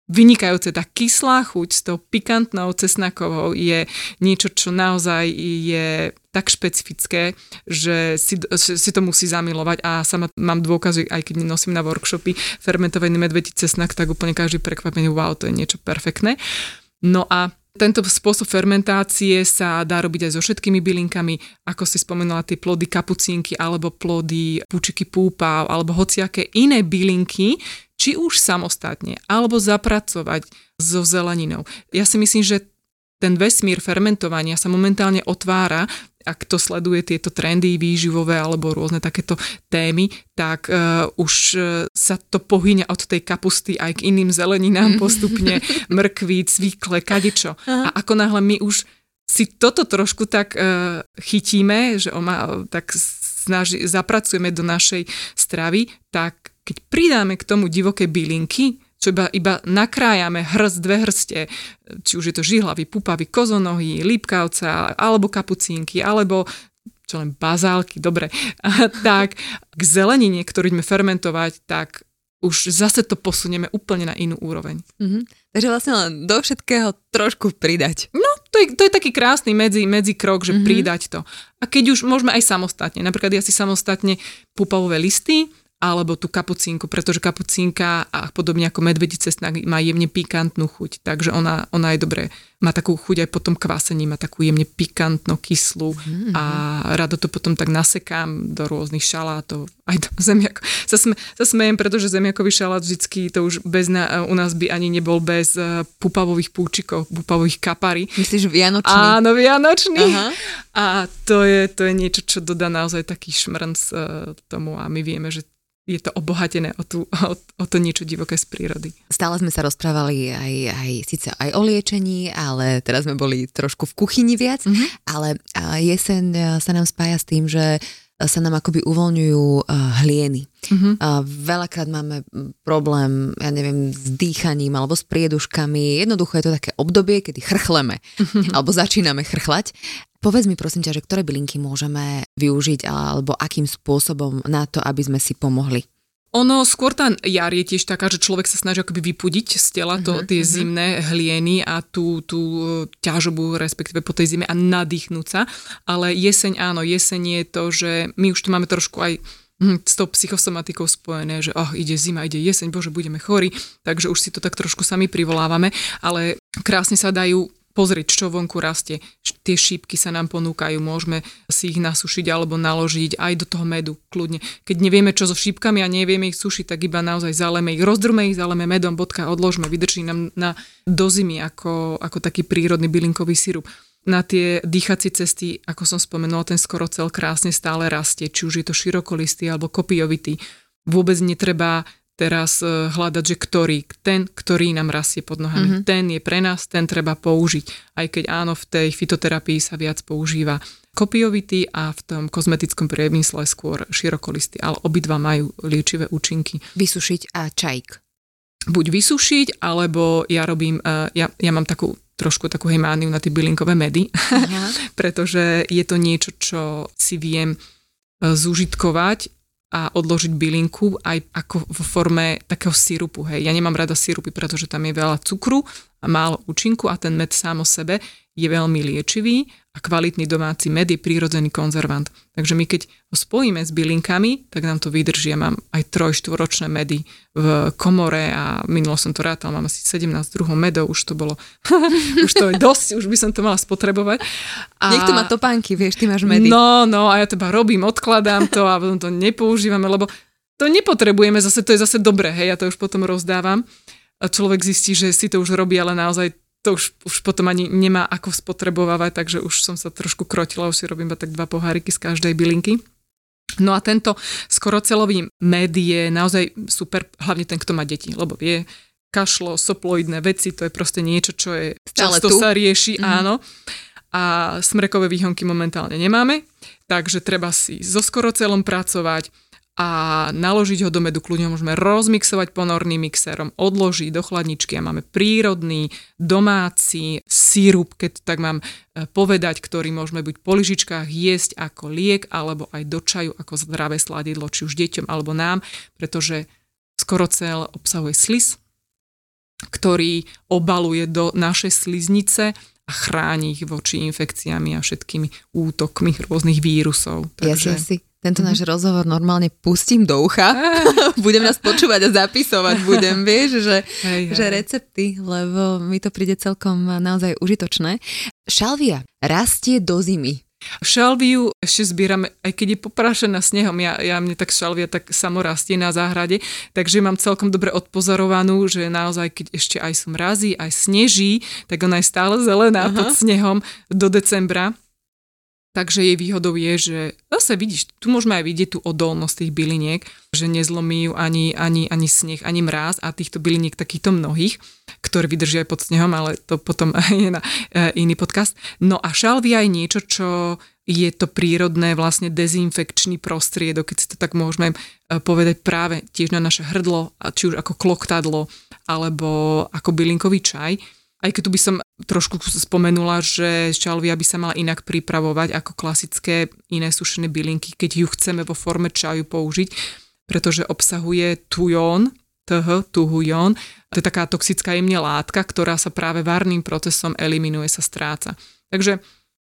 B: vynikajúce. Tá kyslá chuť s tou pikantnou cesnakovou je niečo, čo naozaj je tak špecifické, že si, si to musí zamilovať a sama mám dôkazy, aj keď nosím na workshopy fermentovaný medvedí cesnak, tak úplne každý prekvapený, wow, to je niečo perfektné. No a tento spôsob fermentácie sa dá robiť aj so všetkými bylinkami, ako si spomenula tie plody kapucínky alebo plody pučiky púpa alebo hociaké iné bylinky, či už samostatne alebo zapracovať so zeleninou. Ja si myslím, že ten vesmír fermentovania sa momentálne otvára ak to sleduje tieto trendy výživové alebo rôzne takéto témy, tak uh, už uh, sa to pohyňa od tej kapusty aj k iným zeleninám postupne, mrkví, cvikle, kadečo. A ako náhle my už si toto trošku tak uh, chytíme, že oma, tak snaži, zapracujeme do našej stravy, tak keď pridáme k tomu divoké bylinky, čo iba, iba nakrájame hrst, dve hrste, či už je to žihlavy, pupavy, kozonohy, lípkavca, alebo kapucínky, alebo čo len bazálky, dobre, tak k zelenine, ktorú ideme fermentovať, tak už zase to posunieme úplne na inú úroveň.
A: Mm-hmm. Takže vlastne len do všetkého trošku pridať.
B: No, to je, to je taký krásny medzi, medzi krok, že mm-hmm. pridať to. A keď už môžeme aj samostatne, napríklad ja si samostatne pupavové listy, alebo tú kapucínku, pretože kapucínka a podobne ako medvedí cestnak má jemne pikantnú chuť, takže ona, ona je dobré, má takú chuť aj potom kvásení, má takú jemne pikantno kyslú mm-hmm. a rado to potom tak nasekám do rôznych šalátov, aj do zemiakov. Sa, sme, sa smejem, pretože zemiakový šalát vždycky to už bez na, u nás by ani nebol bez uh, pupavových púčikov, pupavových kapary.
A: Myslíš vianočný?
B: Áno, vianočný. Aha. A to je, to je niečo, čo dodá naozaj taký šmrnc uh, tomu a my vieme, že je to obohatené o, tú, o, o to niečo divoké z prírody.
A: Stále sme sa rozprávali aj, aj síce aj o liečení, ale teraz sme boli trošku v kuchyni viac, mm-hmm. ale jeseň e, sa nám spája s tým, že sa nám akoby uvoľňujú uh, hlieny. Mm-hmm. Uh, veľakrát máme problém, ja neviem, s dýchaním alebo s prieduškami. Jednoducho je to také obdobie, kedy chrchleme mm-hmm. alebo začíname chrchlať. Povedz mi prosím ťa, že ktoré bylinky môžeme využiť alebo akým spôsobom na to, aby sme si pomohli?
B: Ono skôr tá jar je tiež taká, že človek sa snaží akoby vypudiť z tela to, uh-huh, tie uh-huh. zimné hlieny a tú, tú e, ťažobu, respektíve po tej zime a nadýchnúť sa. Ale jeseň áno, jeseň je to, že my už tu máme trošku aj hm, s tou psychosomatikou spojené, že oh, ide zima, ide jeseň, bože, budeme chorí, takže už si to tak trošku sami privolávame, ale krásne sa dajú pozrieť, čo vonku rastie. Tie šípky sa nám ponúkajú, môžeme si ich nasušiť alebo naložiť aj do toho medu, kľudne. Keď nevieme, čo so šípkami a nevieme ich sušiť, tak iba naozaj zaleme ich, rozdrme ich, zaleme medom, bodka, odložme, vydrží nám na dozimy ako, ako taký prírodný bylinkový sirup na tie dýchacie cesty, ako som spomenula, ten skoro cel krásne stále rastie, či už je to širokolistý alebo kopijovitý. Vôbec netreba teraz e, hľadať, že ktorý, ten, ktorý nám rastie pod nohami, mm-hmm. ten je pre nás, ten treba použiť. Aj keď áno, v tej fitoterapii sa viac používa kopiovitý a v tom kozmetickom priemysle skôr širokolisty, ale obidva majú liečivé účinky.
A: Vysušiť a čajk.
B: Buď vysušiť, alebo ja robím, e, ja, ja mám takú trošku takú hemániu na tie bylinkové medy, pretože je to niečo, čo si viem e, zúžitkovať a odložiť bylinku aj ako v forme takého sirupu. Hej. Ja nemám rada sirupy, pretože tam je veľa cukru a málo účinku a ten med sám o sebe je veľmi liečivý a kvalitný domáci med je prírodzený konzervant. Takže my keď ho spojíme s bylinkami, tak nám to vydrží. Ja mám aj trojštvoročné medy v komore a minulo som to rátal, mám asi 17 druhov medov, už to bolo, už to je dosť, už by som to mala spotrebovať.
A: A... Niekto má topánky, vieš, ty máš medy.
B: No, no a ja teba robím, odkladám to a potom to nepoužívame, lebo to nepotrebujeme, zase to je zase dobré, hej, ja to už potom rozdávam. A človek zistí, že si to už robí, ale naozaj to už, už potom ani nemá ako spotrebovávať, takže už som sa trošku krotila, už si robím tak dva poháriky z každej bylinky. No a tento skorocelový med je naozaj super, hlavne ten, kto má deti, lebo vie, kašlo, soploidné veci, to je proste niečo, čo je Stále často tu. sa rieši, mm-hmm. áno. A smrekové výhonky momentálne nemáme, takže treba si so skorocelom pracovať, a naložiť ho do medu kľudne môžeme rozmixovať ponorným mixérom, odložiť do chladničky a máme prírodný domáci sírup, keď tak mám e, povedať, ktorý môžeme buď po lyžičkách jesť ako liek alebo aj do čaju ako zdravé sladidlo, či už deťom alebo nám, pretože skorocel obsahuje slis, ktorý obaluje do našej sliznice a chráni ich voči infekciami a všetkými útokmi rôznych vírusov.
A: Takže... Ja si tento mm-hmm. náš rozhovor normálne pustím do ucha. budem nás počúvať a zapisovať budem, vieš, že, hej, hej. že recepty, lebo mi to príde celkom naozaj užitočné. Šalvia rastie do zimy.
B: Šalviu ešte zbierame, aj keď je poprášená snehom, ja, ja mne tak šalvia tak samo rastie na záhrade, takže mám celkom dobre odpozorovanú, že naozaj, keď ešte aj som razí, aj sneží, tak ona je stále zelená Aha. pod snehom do decembra Takže jej výhodou je, že zase vidíš, tu môžeme aj vidieť tú odolnosť tých byliniek, že nezlomí ju ani, ani, ani sneh, ani mráz a týchto byliniek takýchto mnohých, ktoré vydržia aj pod snehom, ale to potom je na e, iný podcast. No a šalvia je niečo, čo je to prírodné vlastne dezinfekčný prostriedok, keď si to tak môžeme e, povedať práve tiež na naše hrdlo, či už ako kloktadlo, alebo ako bylinkový čaj aj keď tu by som trošku spomenula, že šalvia by sa mala inak pripravovať ako klasické iné sušené bylinky, keď ju chceme vo forme čaju použiť, pretože obsahuje tujón, TH, tuhujón. To je taká toxická jemne látka, ktorá sa práve varným procesom eliminuje, sa stráca. Takže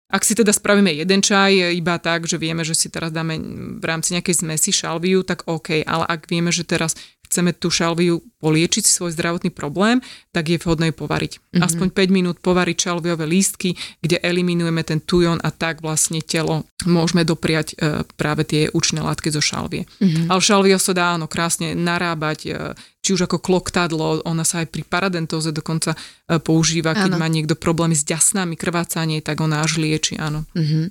B: ak si teda spravíme jeden čaj iba tak, že vieme, že si teraz dáme v rámci nejakej zmesi šalviu, tak OK, ale ak vieme, že teraz chceme tú šalviu poliečiť si svoj zdravotný problém, tak je vhodné ju povariť. Mm-hmm. Aspoň 5 minút povariť šalviové lístky, kde eliminujeme ten tujon a tak vlastne telo môžeme dopriať e, práve tie účné látky zo šalvie. Mm-hmm. Ale šalvia sa dá áno, krásne narábať, e, či už ako kloktadlo, ona sa aj pri paradentóze dokonca e, používa, keď áno. má niekto problémy s ďasnami, krvácanie, tak ona až lieči, áno.
A: Mm-hmm.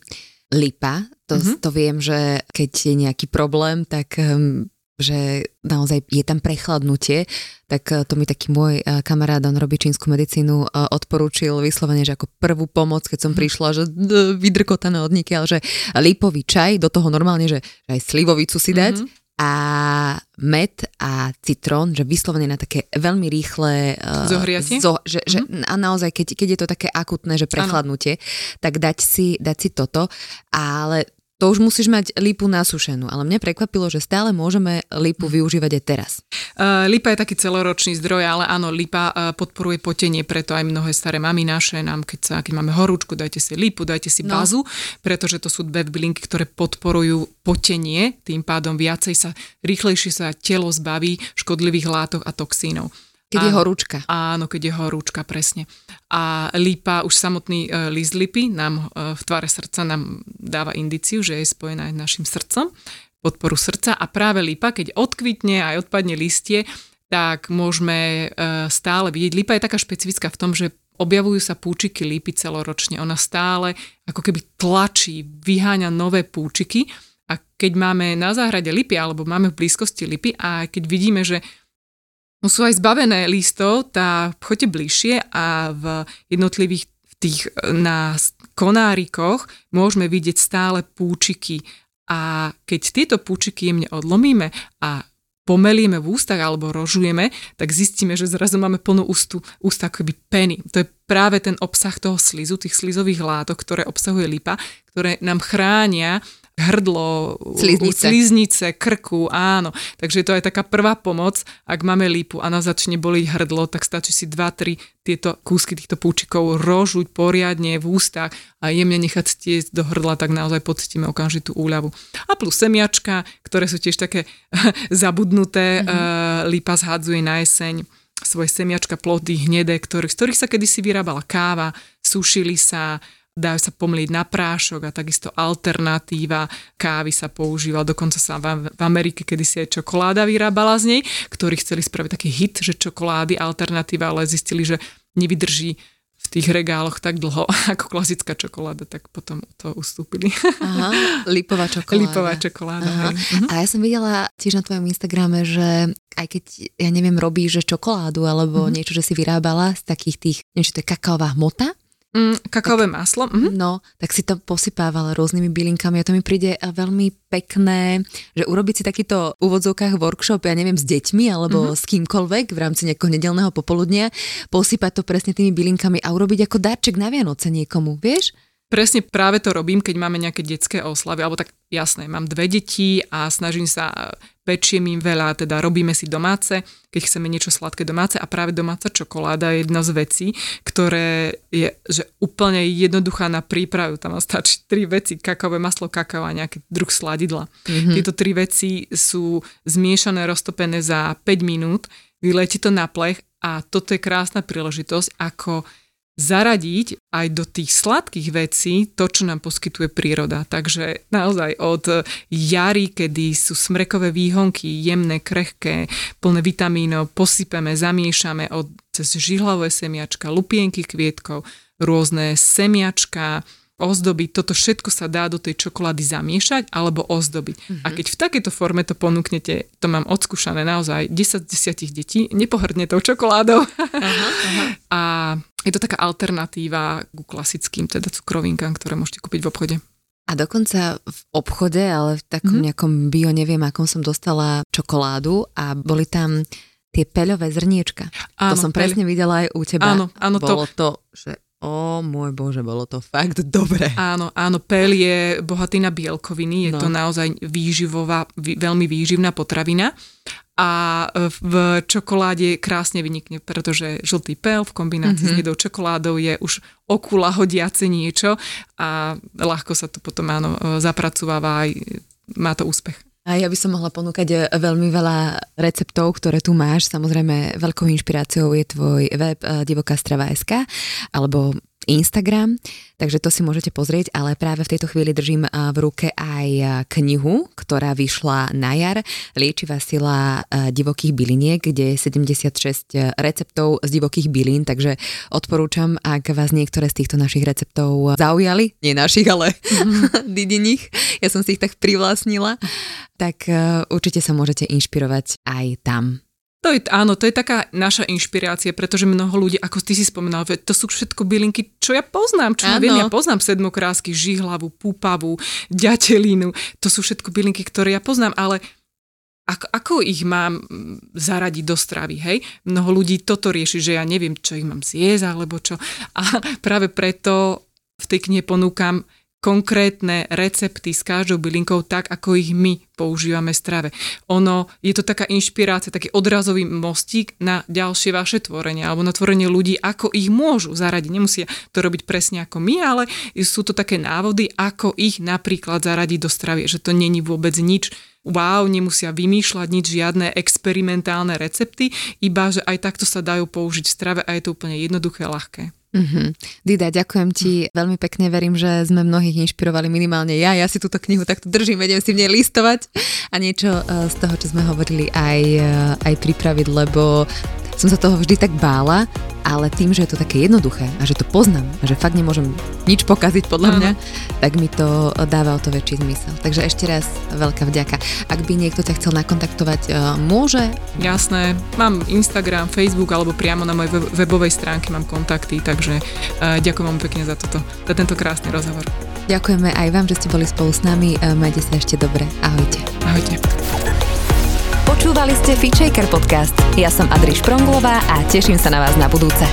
A: Lipa, to, mm-hmm. to viem, že keď je nejaký problém, tak um, že naozaj je tam prechladnutie, tak eh, to mi taký môj eh, kamarát, on robí čínsku medicínu, eh, odporúčil vyslovene, že ako prvú pomoc, keď som mhm. prišla, že vydrkotané od ale že lípový čaj, do toho normálne, že, aj slivovicu si dať, mm-hmm a med a citrón, že vyslovene na také veľmi rýchle...
B: Zohriatie?
A: Zo, že, mm-hmm. že, mhm. a naozaj, keď, keď je to také akutné, že prechladnutie, ano. tak dať si, dať si toto, ale to už musíš mať lípu nasušenú, ale mňa prekvapilo, že stále môžeme lípu využívať aj teraz.
B: Uh, lipa je taký celoročný zdroj, ale áno, lipa uh, podporuje potenie, preto aj mnohé staré mami naše nám, keď, sa, keď máme horúčku, dajte si lípu, dajte si no. bazu, pretože to sú dve bylinky, ktoré podporujú potenie, tým pádom viacej sa, rýchlejšie sa telo zbaví škodlivých látok a toxínov.
A: Keď áno, je horúčka.
B: Áno, keď je horúčka, presne. A lípa, už samotný uh, list lipy nám uh, v tvare srdca nám dáva indiciu, že je spojená aj s našim srdcom, podporu srdca a práve lípa, keď odkvitne a aj odpadne listie, tak môžeme uh, stále vidieť. Lípa je taká špecifická v tom, že objavujú sa púčiky lípy celoročne. Ona stále ako keby tlačí, vyháňa nové púčiky a keď máme na záhrade lipy alebo máme v blízkosti lipy a keď vidíme, že No sú aj zbavené listov, tá choďte bližšie a v jednotlivých tých na konárikoch môžeme vidieť stále púčiky. A keď tieto púčiky jemne odlomíme a pomelíme v ústach alebo rožujeme, tak zistíme, že zrazu máme plnú ústu, ústa ako peny. To je práve ten obsah toho slizu, tých slizových látok, ktoré obsahuje lipa, ktoré nám chránia hrdlo,
A: sliznice.
B: sliznice, krku, áno. Takže to je taká prvá pomoc, ak máme lípu a nás začne boliť hrdlo, tak stačí si 2-3 tieto kúsky týchto púčikov rožuť poriadne v ústach a jemne nechať stiesť do hrdla, tak naozaj pocítime okamžitú úľavu. A plus semiačka, ktoré sú tiež také zabudnuté, mm-hmm. lípa zhádzuje na jeseň svoje semiačka, plody, hnedé, ktorých, z ktorých sa kedysi vyrábala káva, sušili sa, dajú sa pomliť na prášok a takisto alternatíva kávy sa používa, dokonca sa v, v Amerike kedysi aj čokoláda vyrábala z nej, ktorí chceli spraviť taký hit, že čokolády alternatíva, ale zistili, že nevydrží v tých regáloch tak dlho ako klasická čokoláda, tak potom to ustúpili.
A: Aha, lipová čokoláda.
B: Lipová čokoláda. Aha.
A: Mhm. A ja som videla tiež na tvojom Instagrame, že aj keď, ja neviem, robíš že čokoládu alebo mm-hmm. niečo, že si vyrábala z takých tých, neviem, či to je kakaová hmota,
B: Mm, kakaové maslo. Mhm.
A: No, tak si to posypávala rôznymi bylinkami a to mi príde eh, veľmi pekné, že urobiť si takýto v úvodzovkách workshop, ja neviem, s deťmi alebo mm-hmm. s kýmkoľvek v rámci nejakého nedelného popoludnia, posypať to presne tými bylinkami a urobiť ako darček na Vianoce niekomu, vieš?
B: Presne práve to robím, keď máme nejaké detské oslavy, alebo tak jasné, mám dve deti a snažím sa, pečiem im veľa, teda robíme si domáce, keď chceme niečo sladké domáce a práve domáca čokoláda je jedna z vecí, ktoré je že úplne jednoduchá na prípravu, tam stačí tri veci, kakaové maslo, kakao a nejaký druh sladidla. Mm-hmm. Tieto tri veci sú zmiešané, roztopené za 5 minút, vyletí to na plech a toto je krásna príležitosť, ako zaradiť aj do tých sladkých vecí to, čo nám poskytuje príroda. Takže naozaj od jary, kedy sú smrekové výhonky, jemné, krehké, plné vitamínov, posypeme, zamiešame od cez žihlavé semiačka, lupienky kvietkov, rôzne semiačka, ozdobiť, toto všetko sa dá do tej čokolády zamiešať alebo ozdobiť. Mm-hmm. A keď v takejto forme to ponúknete, to mám odskúšané naozaj 10 z 10 detí, nepohrdne tou čokoládou. Aha, aha. A je to taká alternatíva ku klasickým teda cukrovinkám, ktoré môžete kúpiť v obchode.
A: A dokonca v obchode, ale v takom mm-hmm. nejakom bio, neviem, akom som dostala čokoládu a boli tam tie peľové zrniečka. Áno, to som peľ... presne videla aj u teba.
B: Áno, áno.
A: Bolo to, to že O môj bože, bolo to fakt dobre.
B: Áno, áno, pel je bohatý na bielkoviny, je no. to naozaj výživová, vý, veľmi výživná potravina a v čokoláde krásne vynikne, pretože žltý pel v kombinácii mm-hmm. s jedou čokoládou je už okula hodiace niečo a ľahko sa to potom áno, zapracováva aj má to úspech.
A: A ja by som mohla ponúkať eh, veľmi veľa receptov, ktoré tu máš. Samozrejme, veľkou inšpiráciou je tvoj web eh, divokastrava.sk alebo Instagram, takže to si môžete pozrieť, ale práve v tejto chvíli držím v ruke aj knihu, ktorá vyšla na jar, Liečivá sila divokých byliniek, kde je 76 receptov z divokých bylín, takže odporúčam, ak vás niektoré z týchto našich receptov zaujali, nie našich, ale mm. Didiných, ja som si ich tak privlastnila, tak určite sa môžete inšpirovať aj tam.
B: To je, áno, to je taká naša inšpirácia, pretože mnoho ľudí, ako ty si spomenal, to sú všetko bylinky, čo ja poznám, čo ja viem, ja poznám sedmokrásky, žihlavu, púpavu, ďatelinu, to sú všetko bylinky, ktoré ja poznám, ale ako, ako ich mám zaradiť do stravy, hej? Mnoho ľudí toto rieši, že ja neviem, čo ich mám zjesť, alebo čo. A práve preto v tej knihe ponúkam konkrétne recepty s každou bylinkou tak, ako ich my používame v strave. Ono, je to taká inšpirácia, taký odrazový mostík na ďalšie vaše tvorenie alebo na tvorenie ľudí, ako ich môžu zaradiť. Nemusia to robiť presne ako my, ale sú to také návody, ako ich napríklad zaradiť do stravy, že to není vôbec nič wow, nemusia vymýšľať nič, žiadne experimentálne recepty, iba že aj takto sa dajú použiť v strave a je to úplne jednoduché, ľahké.
A: Mm-hmm. Dida, ďakujem ti veľmi pekne, verím, že sme mnohých inšpirovali minimálne ja. Ja si túto knihu takto držím, vedem si v nej listovať a niečo eh, z toho, čo sme hovorili, aj, eh, aj pripraviť, lebo som sa toho vždy tak bála, ale tým, že je to také jednoduché a že to poznám a že fakt nemôžem nič pokaziť podľa mňa, tak mi to dáva o to väčší zmysel. Takže ešte raz veľká vďaka. Ak by niekto ťa chcel nakontaktovať, e, môže?
B: Jasné, mám Instagram, Facebook alebo priamo na mojej webovej stránke mám kontakty, takže uh, ďakujem vám pekne za toto, za tento krásny rozhovor.
A: Ďakujeme aj vám, že ste boli spolu s nami. E, majte sa ešte dobre. Ahojte.
B: Ahojte.
C: Počúvali ste Fitchaker podcast. Ja som Adriš Pronglová a teším sa na vás na budúce.